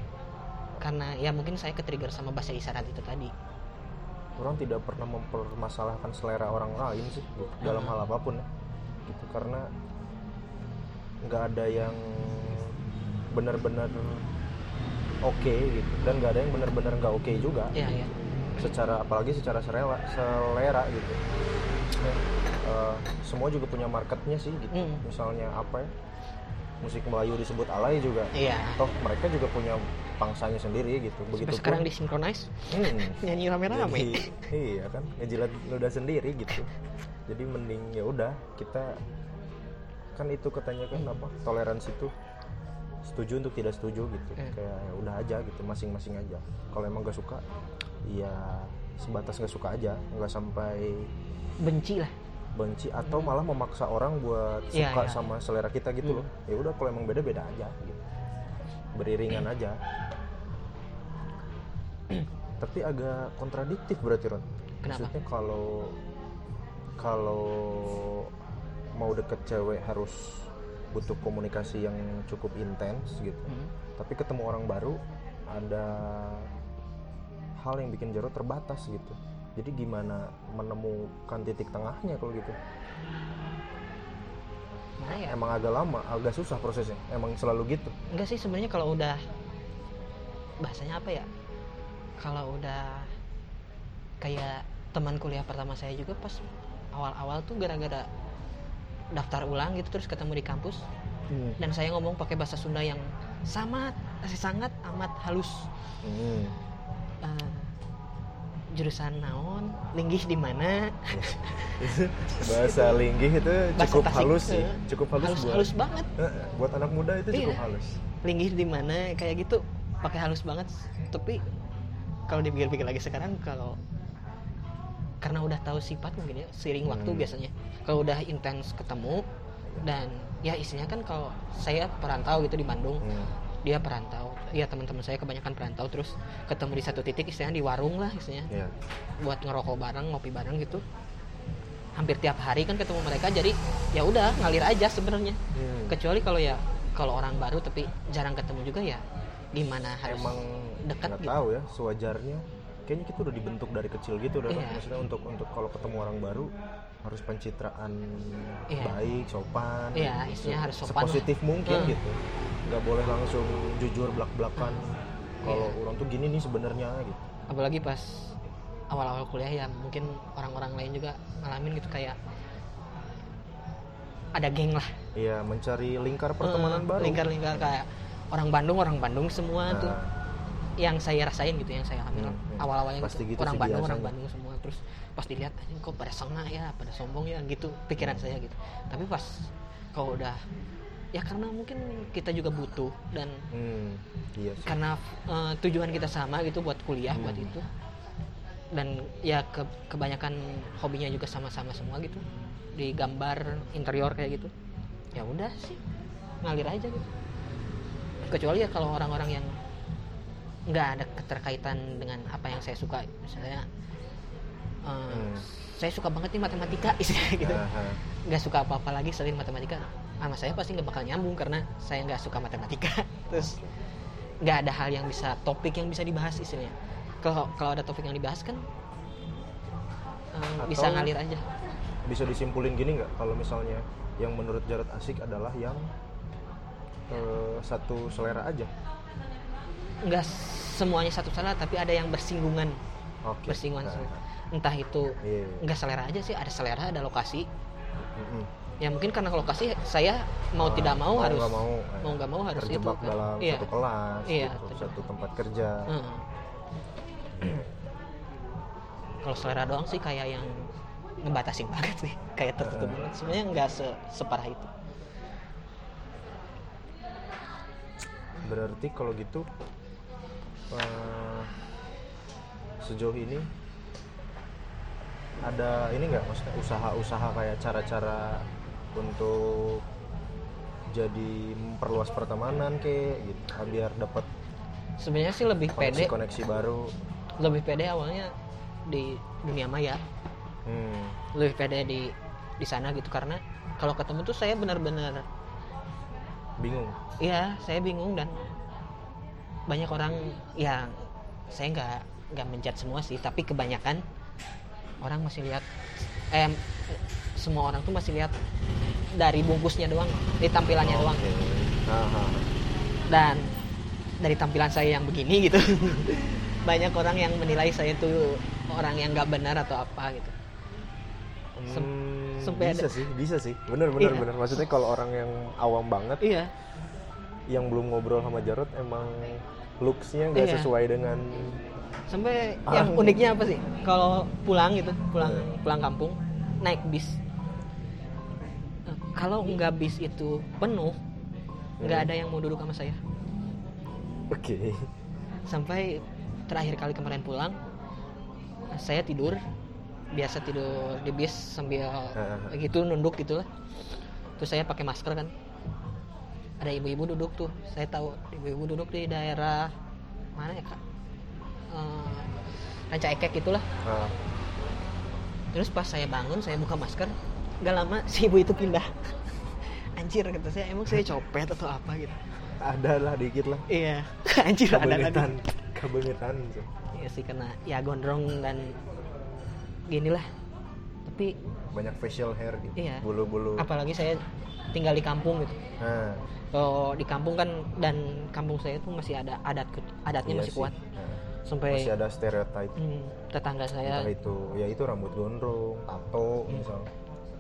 karena ya mungkin saya ke trigger sama bahasa isyarat itu tadi. Orang tidak pernah mempermasalahkan selera orang lain sih gitu, dalam Hmm. hal apa pun ya. Gitu karena nggak ada yang benar-benar oke gitu. Dan nggak ada yang benar-benar nggak oke juga Iya, iya. secara apalagi secara selera selera gitu. Ya, eh, semua juga punya marketnya sih gitu. Hmm. misalnya apa ya? Musik Melayu disebut alay juga. Iya. toh mereka juga punya pangsanya sendiri gitu begitu Sampai sekarang disinkronize hmm, nyanyi rame-rame. iya kan ngejilat ludah sendiri gitu jadi mending ya udah kita kan itu katanya kan apa toleransi itu setuju untuk tidak setuju gitu Hmm. kayak ya udah aja gitu masing-masing aja kalau emang gak suka ya sebatas gak suka aja nggak sampai Benci lah. benci atau malah memaksa orang buat Iya, suka iya. sama selera kita gitu Hmm. loh ya udah kalau emang beda beda aja gitu beriringan aja. Tapi agak kontradiktif berarti Ron. Kenapa? maksudnya kalau kalau mau deket cewek harus butuh komunikasi yang cukup intens gitu. Hmm. tapi ketemu orang baru ada hal yang bikin Jarod terbatas gitu. Jadi gimana menemukan titik tengahnya kalau gitu Mana ya? emang agak lama agak susah prosesnya emang selalu gitu Enggak sih sebenarnya kalau udah bahasanya apa ya? Kalau udah kayak teman kuliah pertama saya juga pas awal-awal tuh gara-gara daftar ulang gitu terus ketemu di kampus dan saya ngomong pakai bahasa Sunda yang sangat sangat amat halus Hmm. Eh, jurusan naon? Linggih di mana? Bahasa linggih itu cukup halus sih. eh, cukup halus, halus, buat halus banget. Eh, buat anak muda itu cukup Iya. halus. Linggih di mana? Kayak gitu. Pakai halus banget. Tapi kalau dipikir-pikir lagi sekarang kalau karena udah tahu sifat mungkin ya seiring waktu Hmm. biasanya. Kalau udah intens ketemu dan ya isinya kan kalau saya perantau gitu di Bandung Hmm. Dia perantau ya teman-teman saya kebanyakan perantau terus ketemu di satu titik istilahnya di warung lah istilahnya Iya. buat ngerokok bareng ngopi bareng gitu hampir tiap hari kan ketemu mereka jadi ya udah ngalir aja sebenarnya Hmm. kecuali kalau ya kalau orang baru tapi jarang ketemu juga ya gimana harus emang dekat gitu. tahu ya sewajarnya kayaknya kita udah dibentuk dari kecil gitu udah Iya. maksudnya untuk untuk kalau ketemu orang baru harus pencitraan Iya. baik sopan Iya, gitu. harus sopan sepositif mungkin Hmm. gitu nggak boleh langsung jujur belak belakan kalau Iya. orang tuh gini nih sebenarnya gitu apalagi pas awal-awal kuliah ya mungkin orang-orang lain juga ngalamin gitu kayak ada geng lah Iya mencari lingkar pertemanan Eh, baru lingkar-lingkar kayak orang Bandung orang Bandung semua Nah, tuh yang saya rasain gitu yang saya alami Hmm, hmm. awal-awalnya Pasti gitu. gitu orang Bandung orang biasanya. Bandung semua terus pas dilihat anjing kok pada sengah ya pada sombong ya gitu pikiran saya gitu tapi pas kalau udah ya karena mungkin kita juga butuh dan hmm, iya sih. karena eh, tujuan kita sama gitu buat kuliah buat Hmm. itu. Dan ya ke- kebanyakan hobinya juga sama-sama semua gitu. Di gambar interior kayak gitu. Ya udah sih ngalir aja gitu. Kecuali ya kalau orang-orang yang nggak ada keterkaitan dengan apa yang saya suka. Misalnya eh, Hmm. saya suka banget nih matematika gitu. Aha. nggak suka apa-apa lagi selain matematika sama saya pasti nggak bakal nyambung karena saya nggak suka matematika. Terus nggak ada hal yang bisa topik yang bisa dibahas istilahnya. Kalau kalau ada topik yang dibahas kan eh, bisa ngalir aja. bisa disimpulin gini nggak? Kalau misalnya yang menurut Jarod asik adalah yang eh, satu selera aja. Nggak semuanya satu salah tapi ada yang bersinggungan. Oke. Bersinggungan Nah, entah itu iya. nggak selera aja sih ada selera ada lokasi. Mm-mm. Ya mungkin karena lokasi saya mau Ah, tidak mau, harus nggak mau, eh, mau nggak mau harus itu kan. dalam iya. satu kelas Iya, gitu, satu tempat kerja. Heeh. kalau selera doang sih kayak yang ngebatasin banget sih kayak tertutup banget. Sebenarnya nggak se separah itu. Berarti kalau gitu eh, sejauh ini ada ini nggak? Maksudnya usaha-usaha kayak cara-cara untuk jadi memperluas pertemanan kayak gitu. Ah, biar dapat sebenarnya sih lebih pede. koneksi-koneksi baru. Lebih pede awalnya di dunia maya. Hmm. lebih pede di di sana gitu karena kalau ketemu tuh saya benar-benar bingung. Iya, saya bingung dan banyak orang yang saya nggak nggak menjat semua sih, tapi kebanyakan orang masih lihat eh semua orang tuh masih lihat dari bungkusnya doang dari tampilannya doang Oke. Aha. dan dari tampilan saya yang begini gitu banyak orang yang menilai saya tuh orang yang nggak benar atau apa gitu Sem- Hmm, sampai bisa ada- sih, bisa sih. Bener bener Iya. bener. Maksudnya kalau orang yang awam banget, iya yang belum ngobrol sama Jarot emang looksnya nggak Iya. sesuai dengan sampai Ah. yang uniknya apa sih kalau pulang gitu pulang Iya. pulang kampung naik bis kalau nggak bis itu penuh nggak Hmm. ada yang mau duduk sama saya. Oke. sampai terakhir kali kemarin pulang saya tidur biasa tidur di bis sambil gitu nunduk gitu lah. Terus saya pakai masker kan. Ada ibu-ibu duduk tuh saya tahu ibu-ibu duduk di daerah mana ya kak? Eh, Ranca Ekek gitulah. Nah, terus pas saya bangun saya buka masker nggak lama si ibu itu pindah anjir kata saya emang saya copet atau apa gitu ada lah dikit lah. iya anjir ada kebangetan. tuh. Iya sih karena ya gondrong dan gini lah. Tapi Banyak facial hair gitu. Iya. Bulu-bulu. apalagi saya tinggal di kampung gitu. Nah, Kalau di kampung kan dan kampung saya tuh masih ada adat adatnya iya masih sih. kuat. Nah, Sampai masih ada stereotype. hmm, tetangga saya Entah itu, ya itu rambut gondrong, tato Hmm. misalnya.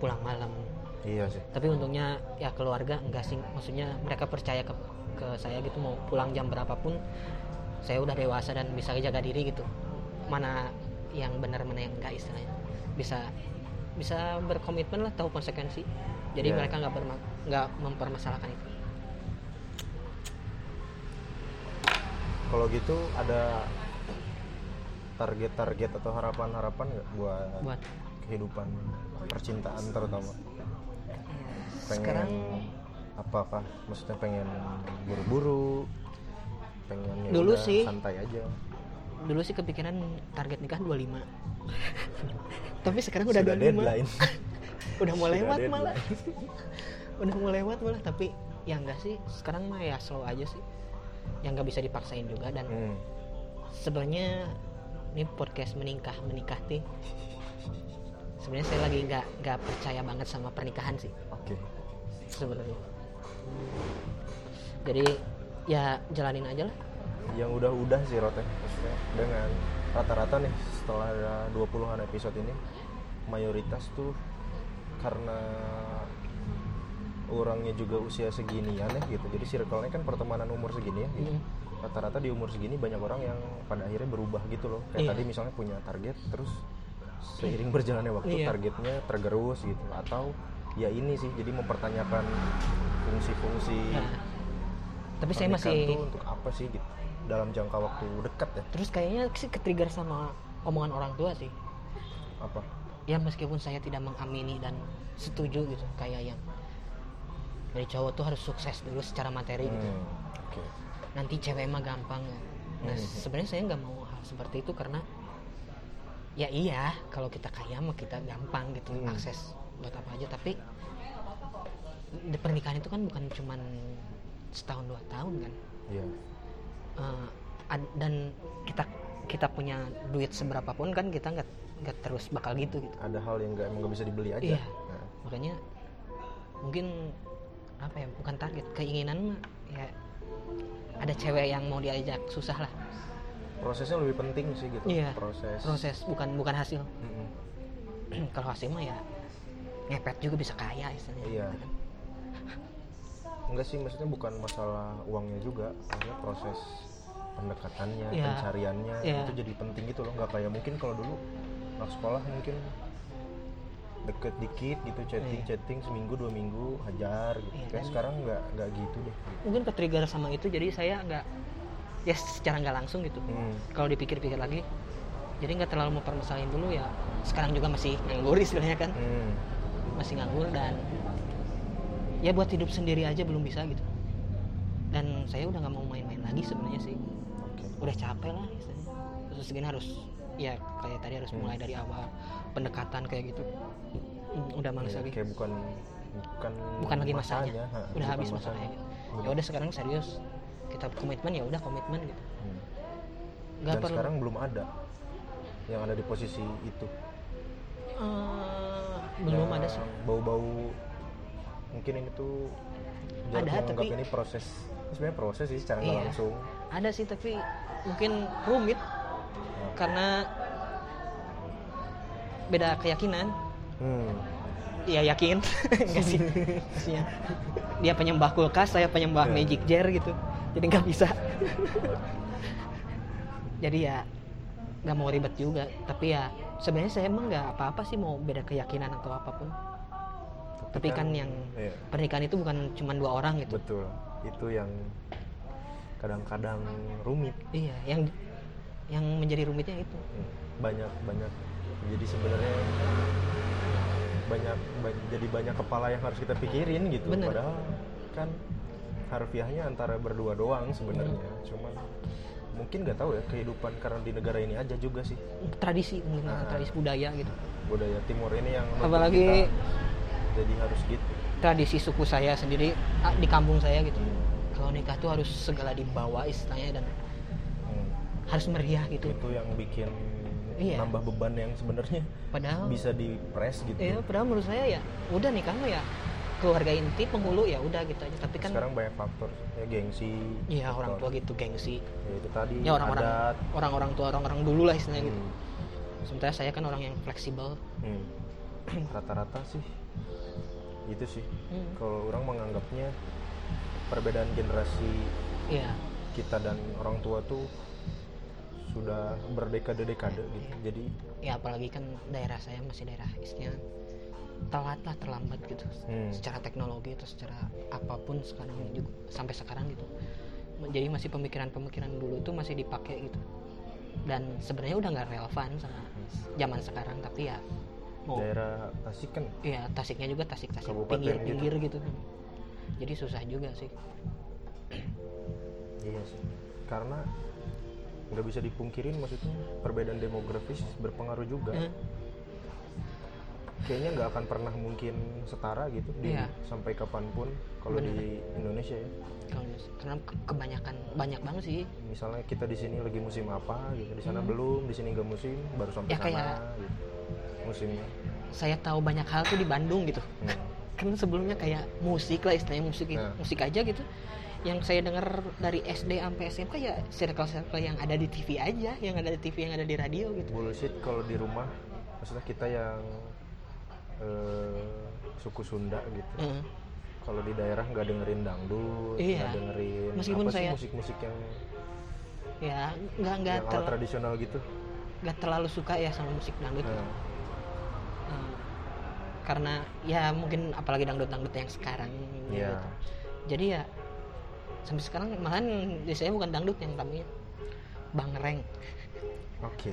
Pulang malam. Iya sih. Tapi untungnya ya keluarga enggak sih. Maksudnya mereka percaya ke ke saya gitu mau pulang jam berapapun saya udah dewasa dan bisa jaga diri gitu. Mana yang benar mana yang enggak istilahnya. Bisa bisa berkomitmen lah tahu konsekuensi. Jadi Iya. mereka nggak nggak mempermasalahkan itu. Kalau gitu ada target-target atau harapan-harapan nggak buat, Buat kehidupan percintaan terutama? Pengen sekarang apakah? Maksudnya pengen buru-buru? Pengen ya Dulu sih. santai aja. dulu sih kepikiran target nikah 25. Tapi sekarang udah Sudah 25. deadline. udah mau Sudah lewat deadline. malah udah mau lewat malah tapi ya enggak sih sekarang mah ya slow aja sih yang nggak bisa dipaksain juga dan Hmm. sebenarnya ini podcast menikah menikah sebenarnya saya lagi nggak nggak percaya banget sama pernikahan sih Oke. sebenarnya jadi ya jalanin aja lah Yang udah-udah sih Rote. Maksudnya dengan rata-rata nih setelah ada 20-an episode ini mayoritas tuh karena orangnya juga usia seginian ya gitu. Jadi circle-nya kan pertemanan umur segini ya gitu. Mm. Rata-rata di umur segini banyak orang yang pada akhirnya berubah gitu loh. Kayak Iya. tadi misalnya punya target terus seiring berjalannya waktu Iya. targetnya tergerus gitu. Atau ya ini sih jadi mempertanyakan fungsi-fungsi Nah, tapi saya masih untuk apa sih gitu dalam jangka waktu dekat ya? Terus kayaknya sih ketrigger sama omongan orang tua sih. Apa? Ya meskipun saya tidak mengamini dan setuju gitu kayak yang dari cowok tuh harus sukses dulu secara materi gitu. Hmm, oke. Nanti cewek mah gampang. Nah Hmm. sebenarnya saya nggak mau hal seperti itu karena ya iya kalau kita kaya mah kita gampang gitu Hmm. akses buat apa aja. Tapi di pernikahan itu kan bukan cuman setahun dua tahun kan? Iya. Eh, ad- dan kita kita punya duit seberapa pun kan kita nggak nggak terus bakal gitu gitu. Ada hal yang nggak emang nggak bisa dibeli aja. Iya. Nah, makanya mungkin apa ya bukan target keinginan mah ya ada cewek yang mau diajak susah lah prosesnya lebih penting sih gitu Iya. proses proses bukan bukan hasil Mm-mm. kalau hasil mah ya ngepet juga bisa kaya istilahnya Iya. enggak sih maksudnya bukan masalah uangnya juga maksudnya proses pendekatannya Iya. pencariannya Iya. itu jadi penting gitu loh nggak kayak mungkin kalau dulu anak sekolah mungkin deket dikit gitu chatting Iya. chatting seminggu dua minggu hajar gitu Iya, kayak dan- sekarang nggak nggak gitu deh mungkin ke trigger sama itu jadi saya nggak ya secara nggak langsung gitu Hmm. kalau dipikir-pikir lagi jadi nggak terlalu mempermasalahin dulu ya sekarang juga masih nganggur istilahnya kan Hmm. masih nganggur dan ya buat hidup sendiri aja belum bisa gitu dan saya udah nggak mau main-main lagi sebenarnya sih Oke. udah capek lah istilahnya terus segini harus ya kayak tadi harus Hmm. mulai dari awal pendekatan kayak gitu Hmm, udah males Iya, lagi kayak bukan bukan bukan lagi masanya, ha, udah bukan habis masanya. masanya gitu. Udah. ya udah sekarang serius kita komitmen ya udah komitmen gitu. Hmm. nggak dan perlu. sekarang belum ada yang ada di posisi itu. Eh, belum ada sih. bau-bau mungkin ini tuh Ada, tapi- ini proses. Sebenarnya proses sih secara nggak Iya. langsung. Ada sih tapi mungkin rumit karena beda keyakinan. Hmm. Iya yakin. Enggak sih. Maksudnya Dia penyembah kulkas Saya penyembah Iya. magic jar gitu Jadi nggak bisa. Jadi ya nggak mau ribet juga. Tapi ya sebenarnya saya emang nggak apa-apa sih Mau beda keyakinan atau apa pun. Tapi kan yang iya, Pernikahan itu bukan cuma dua orang gitu. Betul. Itu yang kadang-kadang rumit. Iya yang Yang menjadi rumitnya itu. Hmm, banyak banyak. Jadi sebenarnya banyak, ba- jadi banyak kepala yang harus kita pikirin gitu. Bener. padahal kan harfiahnya antara berdua doang sebenarnya Hmm. cuman mungkin nggak tahu ya kehidupan karena di negara ini aja juga sih Tradisi mungkin Ah. Tradisi budaya gitu budaya timur ini yang Apalagi kita jadi harus gitu Tradisi suku saya sendiri ah, Di kampung saya gitu Hmm. Kalau nikah tuh harus segala dibawa istilahnya Dan Hmm. harus meriah gitu itu yang bikin Iya. nambah beban yang sebenarnya padahal bisa dipres gitu ya padahal menurut saya ya udah nikah mah ya keluarga inti penghulu ya udah gitu aja. Tapi kan sekarang banyak faktor ya gengsi. Ya orang tua gitu gengsi. Ya itu tadi ya orang-orang adat. orang-orang tua orang-orang dulu lah istilahnya gitu. Hmm. sementara saya kan orang yang fleksibel. Hmm. rata-rata sih itu sih. Hmm. kalau orang menganggapnya perbedaan generasi ya kita dan orang tua tuh sudah berdekade-dekade gitu. Jadi ya apalagi kan daerah saya masih daerah istilahnya telat lah terlambat gitu. Hmm. secara teknologi atau secara apa pun sekarang juga sampai sekarang gitu. Jadi masih pemikiran-pemikiran dulu itu masih dipakai gitu. Dan sebenarnya udah nggak relevan sama zaman sekarang tapi ya mau daerah Tasik kan? Iya, Tasiknya juga Tasik-Tasik pinggir-pinggir gitu. Jadi susah juga sih. iya sih. Karena nggak bisa dipungkirin maksudnya perbedaan demografis berpengaruh juga. Eh, kayaknya nggak akan pernah mungkin setara gitu di Iya. sampai kapan pun kalau di Indonesia ya kalau karena ke- kebanyakan banyak banget sih. misalnya kita di sini lagi musim apa gitu di sana Hmm. belum di sini nggak musim baru sampai Ya, sana kayak- gitu musimnya Saya tahu banyak hal tuh di Bandung gitu. Hmm. Kan sebelumnya kayak musik lah istilahnya musik Nah. musik aja gitu. Yang saya dengar dari SD sampai SMK ya circle-circle yang ada di TV aja, yang ada di TV, yang ada di radio gitu. bullshit kalau di rumah maksudnya kita yang eh, suku Sunda gitu Heeh. kalau di daerah nggak dengerin dangdut Iya. nggak dengerin Meskipun apa sih saya- musik-musik yang ya nggak nggak ter- tradisional gitu nggak terlalu suka ya sama musik dangdut. Nah, Eh, karena ya mungkin apalagi dangdut-dangdut yang sekarang Iya. gitu. jadi ya sampai sekarang malahan di saya bukan dangdut yang namanya Bang Reng oke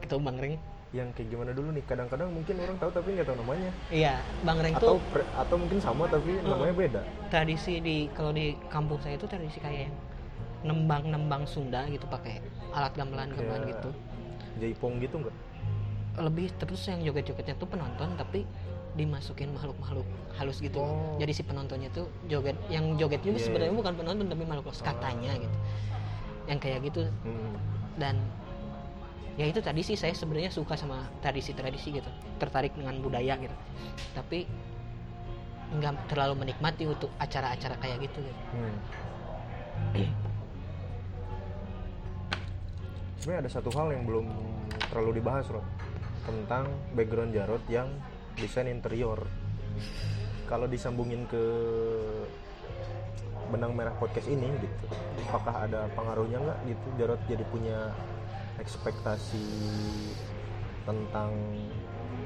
itu Bang Reng yang kayak gimana dulu nih. Kadang-kadang mungkin orang tahu tapi nggak tahu namanya. Iya Bang Reng atau tuh pre- atau mungkin sama tapi namanya beda. Tradisi di kalau di kampung saya itu tradisi kayak yang nembang-nembang Sunda gitu pakai alat gamelan-gamelan Kayak gitu. Jaipong gitu nggak? Lebih terus yang joget-jogetnya tuh penonton tapi dimasukin makhluk-makhluk halus gitu. Oh. jadi si penontonnya tuh joget yang joget juga Iya, sebenarnya iya. bukan penonton tapi makhluk halus katanya gitu. Yang kayak gitu. Hmm. dan ya itu tadi sih saya sebenarnya suka sama tradisi-tradisi gitu. Tertarik dengan budaya gitu. Tapi nggak terlalu menikmati untuk acara-acara kayak gitu gitu. Hmm. Sebenarnya ada satu hal yang belum terlalu dibahas loh tentang background Jarot yang desain interior. Kalau disambungin ke benang merah podcast ini gitu, apakah ada pengaruhnya nggak gitu? Jarot jadi punya ekspektasi tentang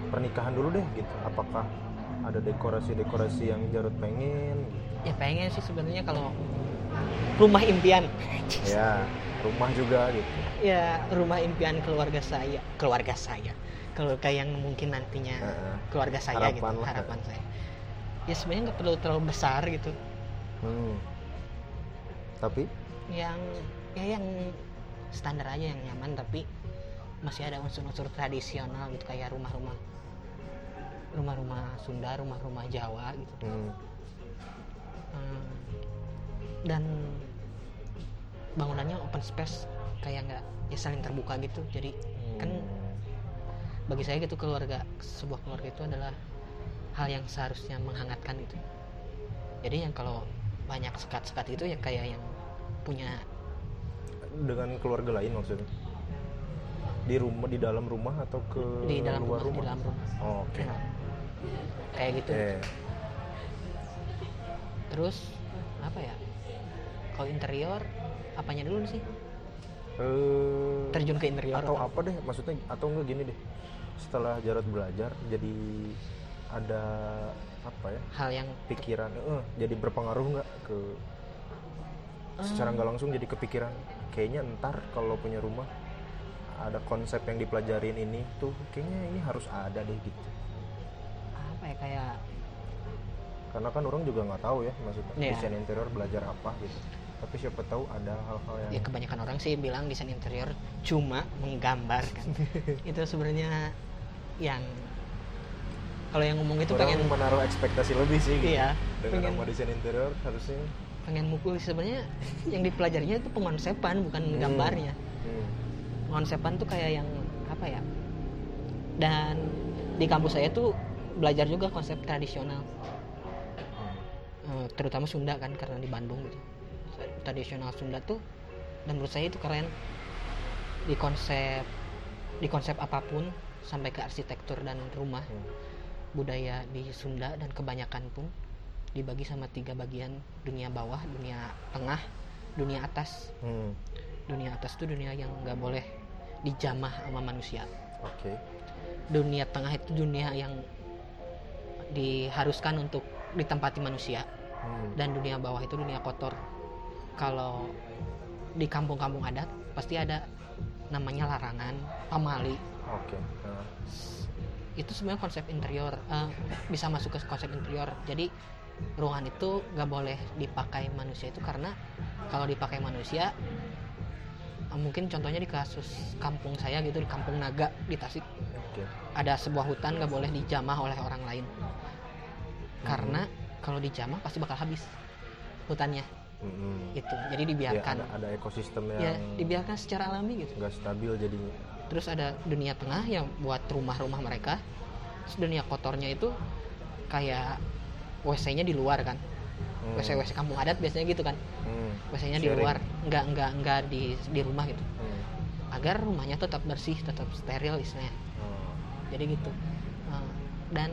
pernikahan dulu deh gitu? Apakah ada dekorasi-dekorasi yang Jarot pengen? Gitu? ya pengen sih sebenarnya kalau rumah impian Ya, rumah juga gitu. ya rumah impian keluarga saya keluarga saya kalau kayak yang mungkin nantinya Heeh. keluarga saya gitu Harapan lah. harapan saya ya sebenarnya nggak perlu terlalu besar gitu Hmm. Tapi yang ya yang standar aja yang nyaman tapi masih ada unsur-unsur tradisional gitu kayak rumah-rumah rumah-rumah Sunda rumah-rumah Jawa gitu. Hmm, Hmm. dan bangunannya open space kayak nggak ya saling terbuka gitu. Jadi kan hmm, bagi saya gitu keluarga sebuah keluarga itu adalah hal yang seharusnya menghangatkan gitu. Jadi yang kalau banyak sekat-sekat itu ya kayak yang punya dengan keluarga lain maksudnya? Di rumah di dalam rumah atau ke di dalam luar rumah, di dalam rumah. Oh, oke. Nah, kayak gitu. Eh, terus apa ya? Kalau interior apanya dulu sih? Eh, terjun ke interior atau apa deh maksudnya atau enggak gini deh. Setelah Jarod belajar jadi ada apa ya? Hal yang pikiran eh, jadi berpengaruh nggak ke secara nggak langsung jadi kepikiran kayaknya ntar kalau punya rumah ada konsep yang dipelajarin ini tuh kayaknya ini harus ada deh gitu apa ya kayak karena kan orang juga nggak tahu ya maksudnya Iya. desain interior belajar apa gitu tapi siapa tahu ada hal-hal yang ya kebanyakan orang sih bilang desain interior cuma menggambar kan itu sebenarnya yang kalau yang ngomong itu orang pengen menaruh ekspektasi lebih sih gitu. iya dengan pengen nama desain interior harusnya pengen mukul sebenarnya yang dipelajarinya itu pengonsepan bukan Hmm. gambarnya hmm, pengonsepan tuh kayak yang apa ya dan di kampus saya tuh belajar juga konsep tradisional hmm. Eh, terutama Sunda kan karena di Bandung gitu tradisional Sunda tuh dan menurut saya itu keren di konsep di konsep apa pun sampai ke arsitektur dan rumah Hmm. budaya di Sunda dan kebanyakan pun dibagi sama tiga bagian. Dunia bawah dunia tengah dunia atas. Hmm, dunia atas tuh dunia yang nggak boleh dijamah sama manusia. Oke. Dunia tengah itu dunia yang diharuskan untuk ditempati manusia. Hmm, dan dunia bawah itu dunia kotor. Kalau di kampung-kampung adat pasti ada namanya larangan pamali. Oke. Nah, itu sebenarnya konsep interior eh, bisa masuk ke konsep interior. Jadi ruangan itu nggak boleh dipakai manusia itu karena kalau dipakai manusia eh, mungkin contohnya di kasus kampung saya gitu di kampung Naga di Tasik ada sebuah hutan nggak boleh dijamah oleh orang lain. Karena kalau dijamah pasti bakal habis hutannya. Hmm, itu jadi ya, dibiarkan. ada, ada ekosistem ya yang dibiarkan secara alami gitu. nggak stabil jadinya. Terus ada dunia tengah yang buat rumah-rumah mereka. Terus dunia kotornya itu kayak WC-nya di luar kan. Hmm, WC WC kampung adat biasanya gitu kan. Hmm, WC-nya di luar nggak nggak nggak di di rumah gitu. Hmm. agar rumahnya tetap bersih tetap steril istilahnya Oh, jadi gitu. Eh, dan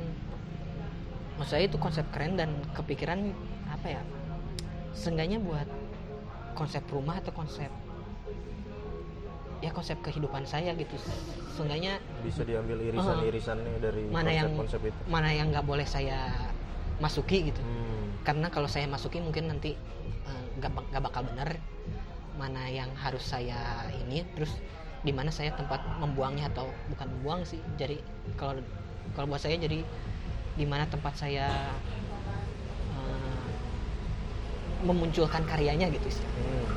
maksud saya itu konsep keren dan kepikiran apa ya? Seenggaknya buat konsep rumah atau konsep ya konsep kehidupan saya gitu. Seenggaknya bisa diambil irisan-irisannya dari mana yang konsep-konsep itu. mana yang nggak boleh saya masuki gitu. Hmm, karena kalau saya masuki mungkin nanti eh, nggak bak- nggak bakal benar mana yang harus saya ini terus di mana saya tempat membuangnya atau bukan membuang sih jadi kalau kalau buat saya jadi di mana tempat saya eh, memunculkan karyanya gitu sih. Hmm.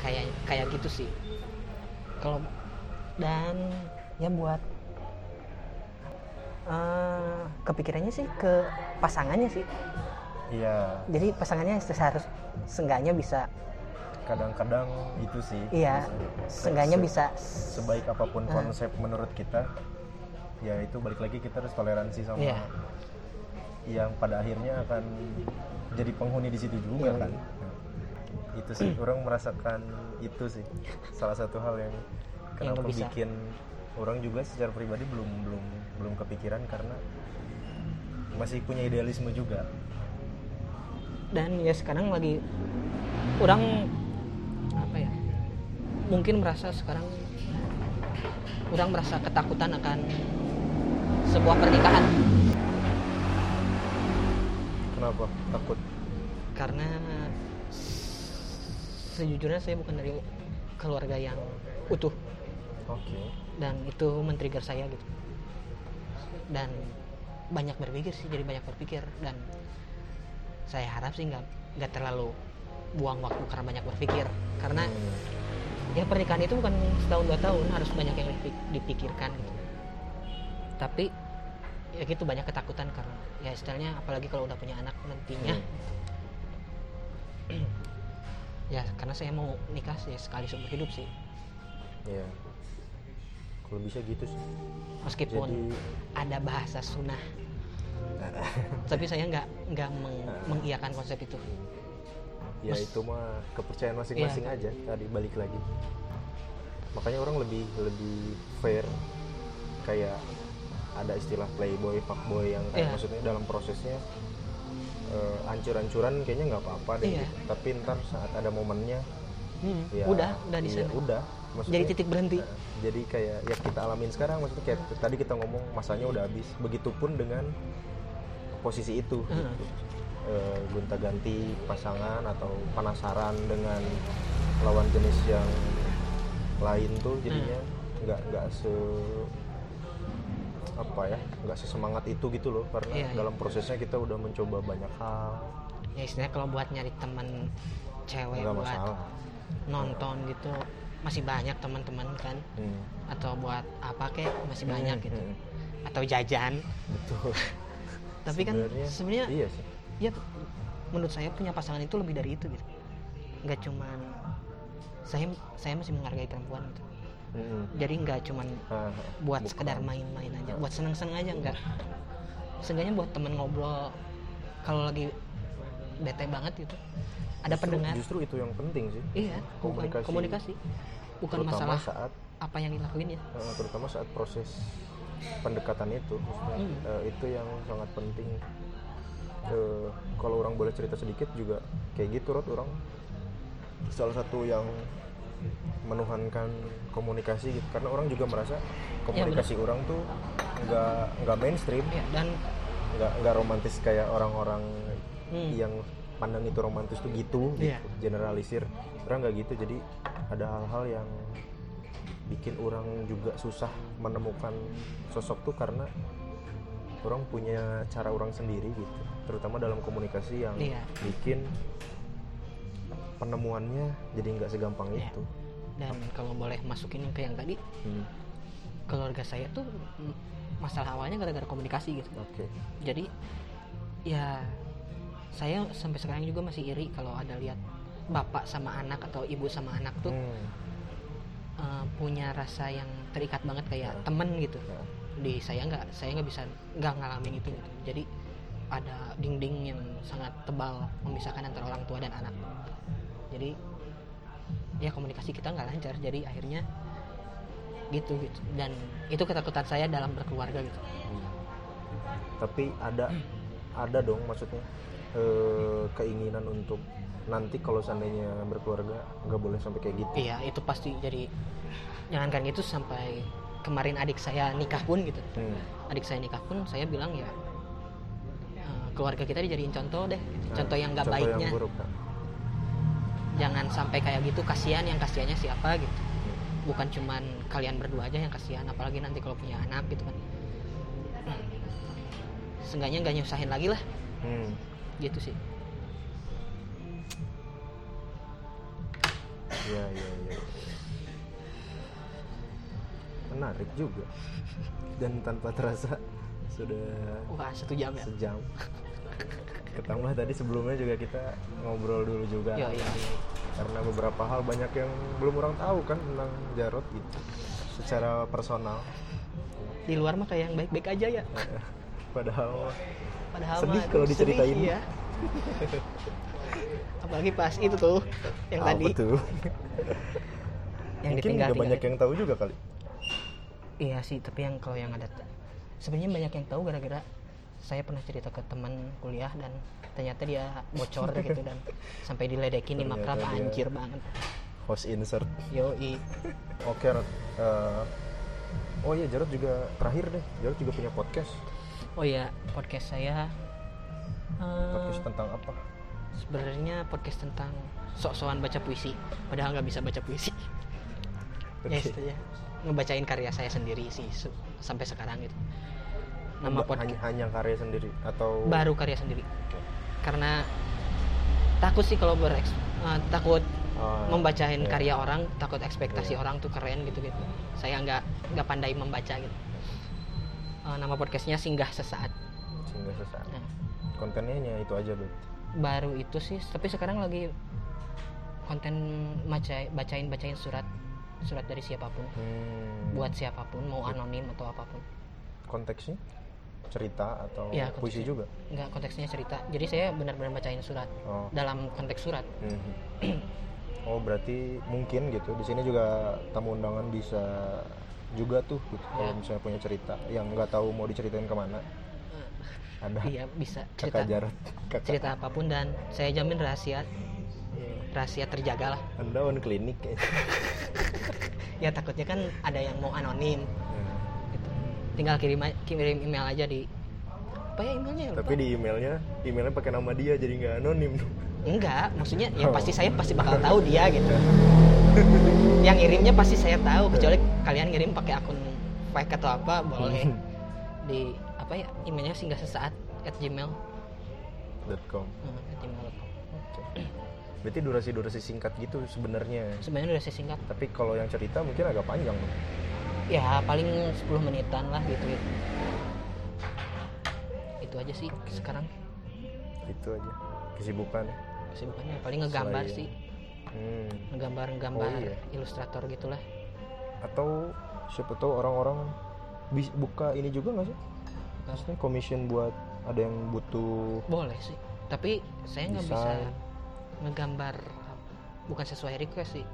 kayak kayak gitu sih. Kalau dan ya buat eh, kepikirannya sih ke pasangannya sih iya jadi pasangannya seharus seenggaknya bisa kadang-kadang itu sih iya seenggaknya Se- bisa sebaik apa pun Ah. konsep menurut kita ya itu balik lagi kita harus toleransi sama Iya. yang pada akhirnya akan jadi penghuni di situ juga Iya. kan Nah, itu sih orang merasakan itu sih salah satu hal yang kenapa bisa. bikin orang juga secara pribadi belum belum belum kepikiran karena masih punya idealisme juga. Dan ya sekarang lagi orang apa ya mungkin merasa sekarang orang merasa ketakutan akan sebuah pernikahan. Kenapa? Takut? Karena sejujurnya saya bukan dari keluarga yang utuh. Oke dan itu men-trigger saya gitu. Dan banyak berpikir sih jadi banyak berpikir dan saya harap sih nggak nggak terlalu buang waktu karena banyak berpikir. Karena ya pernikahan itu bukan setahun dua tahun harus banyak yang dipi- dipikirkan gitu. Tapi ya gitu banyak ketakutan karena ya istilahnya apalagi kalau udah punya anak nantinya. Hmm. ya karena saya mau nikah sih sekali seumur hidup sih. Iya. Kalau bisa gitu sih. Meskipun Jadi- ada bahasa sunnah. Tapi saya nggak nggak meng- mengiyakan konsep itu. Ya Mas- itu mah kepercayaan masing-masing Iya. aja. Tadi balik lagi. Makanya orang lebih lebih fair. Kayak ada istilah playboy fuckboy yang kayak Iya. maksudnya dalam prosesnya eh, hancur-hancuran kayaknya nggak apa-apa deh. Gitu. tapi ntar saat ada momennya Hmm, ya udah udah di iya, sana. udah. Jadi titik berhenti. Nah, jadi kayak ya kita alamin sekarang maksudnya kayak tadi kita ngomong masanya udah habis. Begitupun dengan posisi itu Hmm. gitu. Eh, gonta-ganti pasangan atau penasaran dengan lawan jenis yang lain tuh jadinya nggak nggak se apa ya nggak sesemangat itu gitu loh. Karena Iya, iya. dalam prosesnya kita udah mencoba banyak hal. Ya istilahnya kalau buat nyari teman cewek nggak buat masalah nonton gitu masih banyak teman-teman kan Hmm. atau buat apa kek masih banyak Hmm, gitu hmm. atau jajan betul tapi kan sebenarnya iya sih ya menurut saya punya pasangan itu lebih dari itu gitu nggak cuman saya saya masih menghargai perempuan gitu Hmm. jadi nggak cuman ah. buat Bukan. sekedar main-main aja buat seneng-seneng aja nggak seenggaknya buat temen ngobrol kalau lagi bete banget gitu ada Justru- pendengar. justru itu yang penting sih. Iya bukan komunikasi. komunikasi. Bukan terutama masalah saat apa yang dilakuin ya. Eh, terutama saat proses pendekatan itu. Maksudnya, Hmm. eh, itu yang sangat penting. Eh, kalau orang boleh cerita sedikit juga kayak gitu Rod orang. Salah satu yang menuhankan komunikasi gitu. Karena orang juga merasa komunikasi orang tuh nggak nggak mainstream. Ya dan nggak nggak romantis kayak orang-orang Hmm. yang pandang itu romantis tuh gitu, Iya. gitu. generalisir orang nggak gitu jadi ada hal-hal yang bikin orang juga susah menemukan sosok tuh karena orang punya cara orang sendiri gitu terutama dalam komunikasi yang Iya. bikin penemuannya jadi nggak segampang Iya. itu dan kalau boleh masukin ke yang tadi Hmm, keluarga saya tuh masalah awalnya gara-gara komunikasi gitu oke jadi ya saya sampai sekarang juga masih iri kalau ada lihat bapak sama anak atau ibu sama anak tuh Hmm, eh, punya rasa yang terikat banget kayak Ya. temen gitu ya. di saya nggak saya nggak bisa nggak ngalamin itu gitu. jadi ada dinding yang sangat tebal memisahkan antara orang tua dan anak jadi ya komunikasi kita nggak lancar jadi akhirnya gitu gitu dan itu ketakutan saya dalam berkeluarga gitu Hmm. tapi ada ada dong maksudnya eh, keinginan untuk nanti kalau seandainya berkeluarga nggak boleh sampai kayak gitu iya itu pasti jadi jangankan itu sampai kemarin adik saya nikah pun gitu Hmm. adik saya nikah pun saya bilang ya eh, keluarga kita dijadiin contoh deh gitu. Nah, contoh yang nggak baiknya yang buruk nah. jangan sampai kayak gitu kasihan yang kasihannya siapa gitu Hmm. bukan cuman kalian berdua aja yang kasihan apalagi nanti kalau punya anak gitu kan Hmm. seenggaknya nggak nyusahin lagi lah Hmm. Gitu sih Iya, iya, iya. Menarik juga. Dan tanpa terasa sudah wah satu jam ya sejam. Ketambah tadi sebelumnya juga kita ngobrol dulu juga. Yo, iya, iya. Karena beberapa hal banyak yang belum orang tahu kan tentang Jarot gitu. Secara personal. di luar mah kayak yang baik-baik aja ya Padahal padahal Sedih kalau diceritain. sedih, iya. apalagi pas itu tuh yang apa tadi tuh? yang Mungkin ditinggal nggak banyak yang tahu juga kali. Iya sih, tapi yang kalau yang ada sebenarnya banyak yang tahu gara-gara saya pernah cerita ke teman kuliah dan ternyata dia bocor gitu dan sampai diledekin di makrab anjir banget. Host insert. Yoi. Oke, Rod. Eh, oh iya, Jarot juga terakhir deh. Jarot juga punya podcast. Oh iya, podcast saya eh, Podcast tentang apa? sebenarnya podcast tentang sok-sokan baca puisi, padahal nggak bisa baca puisi. Ya Oke. itu ya. Ngebacain karya saya sendiri sih se- sampai sekarang gitu. Nama podcast hanya, hanya karya sendiri atau baru karya sendiri. Karena takut sih kalau bereks eh, takut Oh, membacain iya. karya orang takut ekspektasi Iya. orang tuh keren gitu gitu saya nggak nggak pandai membaca gitu Eh, nama podcastnya singgah sesaat. Sehingga sesaat. Nah, Kontennya hanya itu aja berarti. baru itu sih tapi sekarang lagi konten baca bacain bacain surat surat dari siapa pun. Hmm, buat siapa pun mau anonim atau apa pun. Konteksnya? Cerita atau Iya, puisi juga? Nggak konteksnya cerita. Jadi saya benar-benar bacain surat. Oh. Dalam konteks surat. Mhm. oh berarti mungkin gitu. Di sini juga tamu undangan bisa juga tuh gitu. Kalau Ya. misalnya punya cerita yang nggak tahu mau diceritain ke mana ada. iya bisa. Kakak cerita Jarot kakak. cerita apa pun dan saya jamin rahasia. Iya. rahasia terjaga lah anda on klinik ya takutnya kan ada yang mau anonim. Hmm. gitu. tinggal kirim kirim email aja di apa ya emailnya? Tapi di emailnya emailnya pakai nama dia jadi nggak anonim enggak maksudnya ya Oh. pasti saya pasti bakal tahu dia gitu. Yang ngirimnya pasti saya tahu kecuali kalian ngirim pakai akun fake atau apa boleh di apa ya emailnya singgah sesaat at gmail .com. Hmm, at gmail.com. berarti durasi-durasi singkat gitu sebenarnya. Sebenarnya saya singkat. Tapi kalau yang cerita mungkin agak panjang tuh ya paling 10 menitan lah gitu gitu itu aja sih sekarang. Itu aja. Kesibukan kesibukannya paling ngegambar Selain- sih. Hmm. ngegambar ngegambar Oh, iya. ilustrator gitulah. Atau siapa tahu orang-orang buka ini juga nggak sih? Maksudnya commission buat ada yang butuh boleh sih. Tapi saya nggak bisa ngegambar bukan sesuai request sih.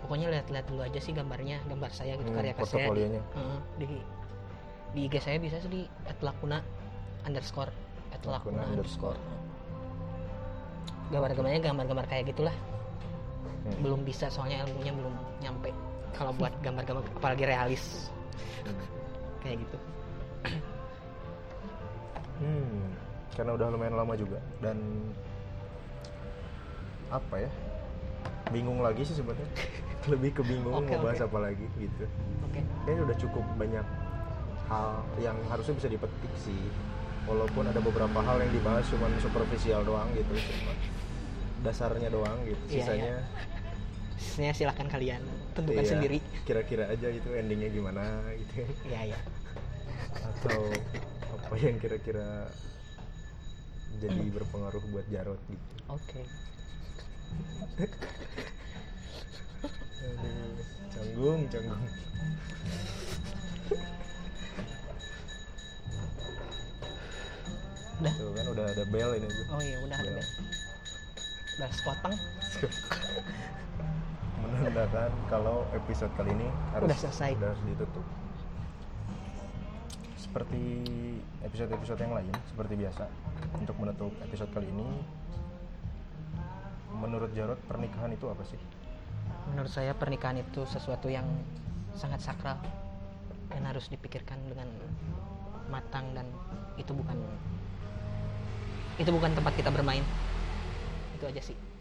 Pokoknya lihat-lihat dulu aja sih gambarnya gambar saya gitu Hmm, karya saya. di. Heeh, di di IG saya bisa sih di @lakuna underscore Lakuna @lakuna underscore. Gambar-gambarnya gambar-gambar kayak gitulah. Hmm. belum bisa soalnya ilmunya belum nyampe. Kalau buat gambar-gambar apalagi realis. Kayak gitu. Hmm, karena udah lumayan lama juga. Dan apa ya? Bingung lagi sih sebenarnya. Lebih ke bingung Oke, mau bahas oke. apa lagi gitu. Oke. Kayaknya udah cukup banyak hal yang harusnya bisa dipetik sih. Walaupun ada beberapa hal yang dibahas cuman superficial doang gitu. cuma dasarnya doang gitu Iya, sisanya. Sisanya silakan kalian tentukan iya, sendiri. kira-kira aja gitu endingnya gimana gitu. Iya ya atau apa yang kira-kira jadi berpengaruh buat Jarot gitu. Oke. Aduh, canggung canggung. Udah. Tuh kan udah ada bel ini tuh oh iya udah Bel. Udah sepotong. Menandakan kalau episode kali ini harus Udah selesai. udah harus ditutup. Seperti episode-episode yang lain seperti biasa untuk menutup episode kali ini menurut Jarot pernikahan itu apa sih? Menurut saya pernikahan itu sesuatu yang sangat sakral dan harus dipikirkan dengan matang dan itu bukan itu bukan tempat kita bermain itu aja sih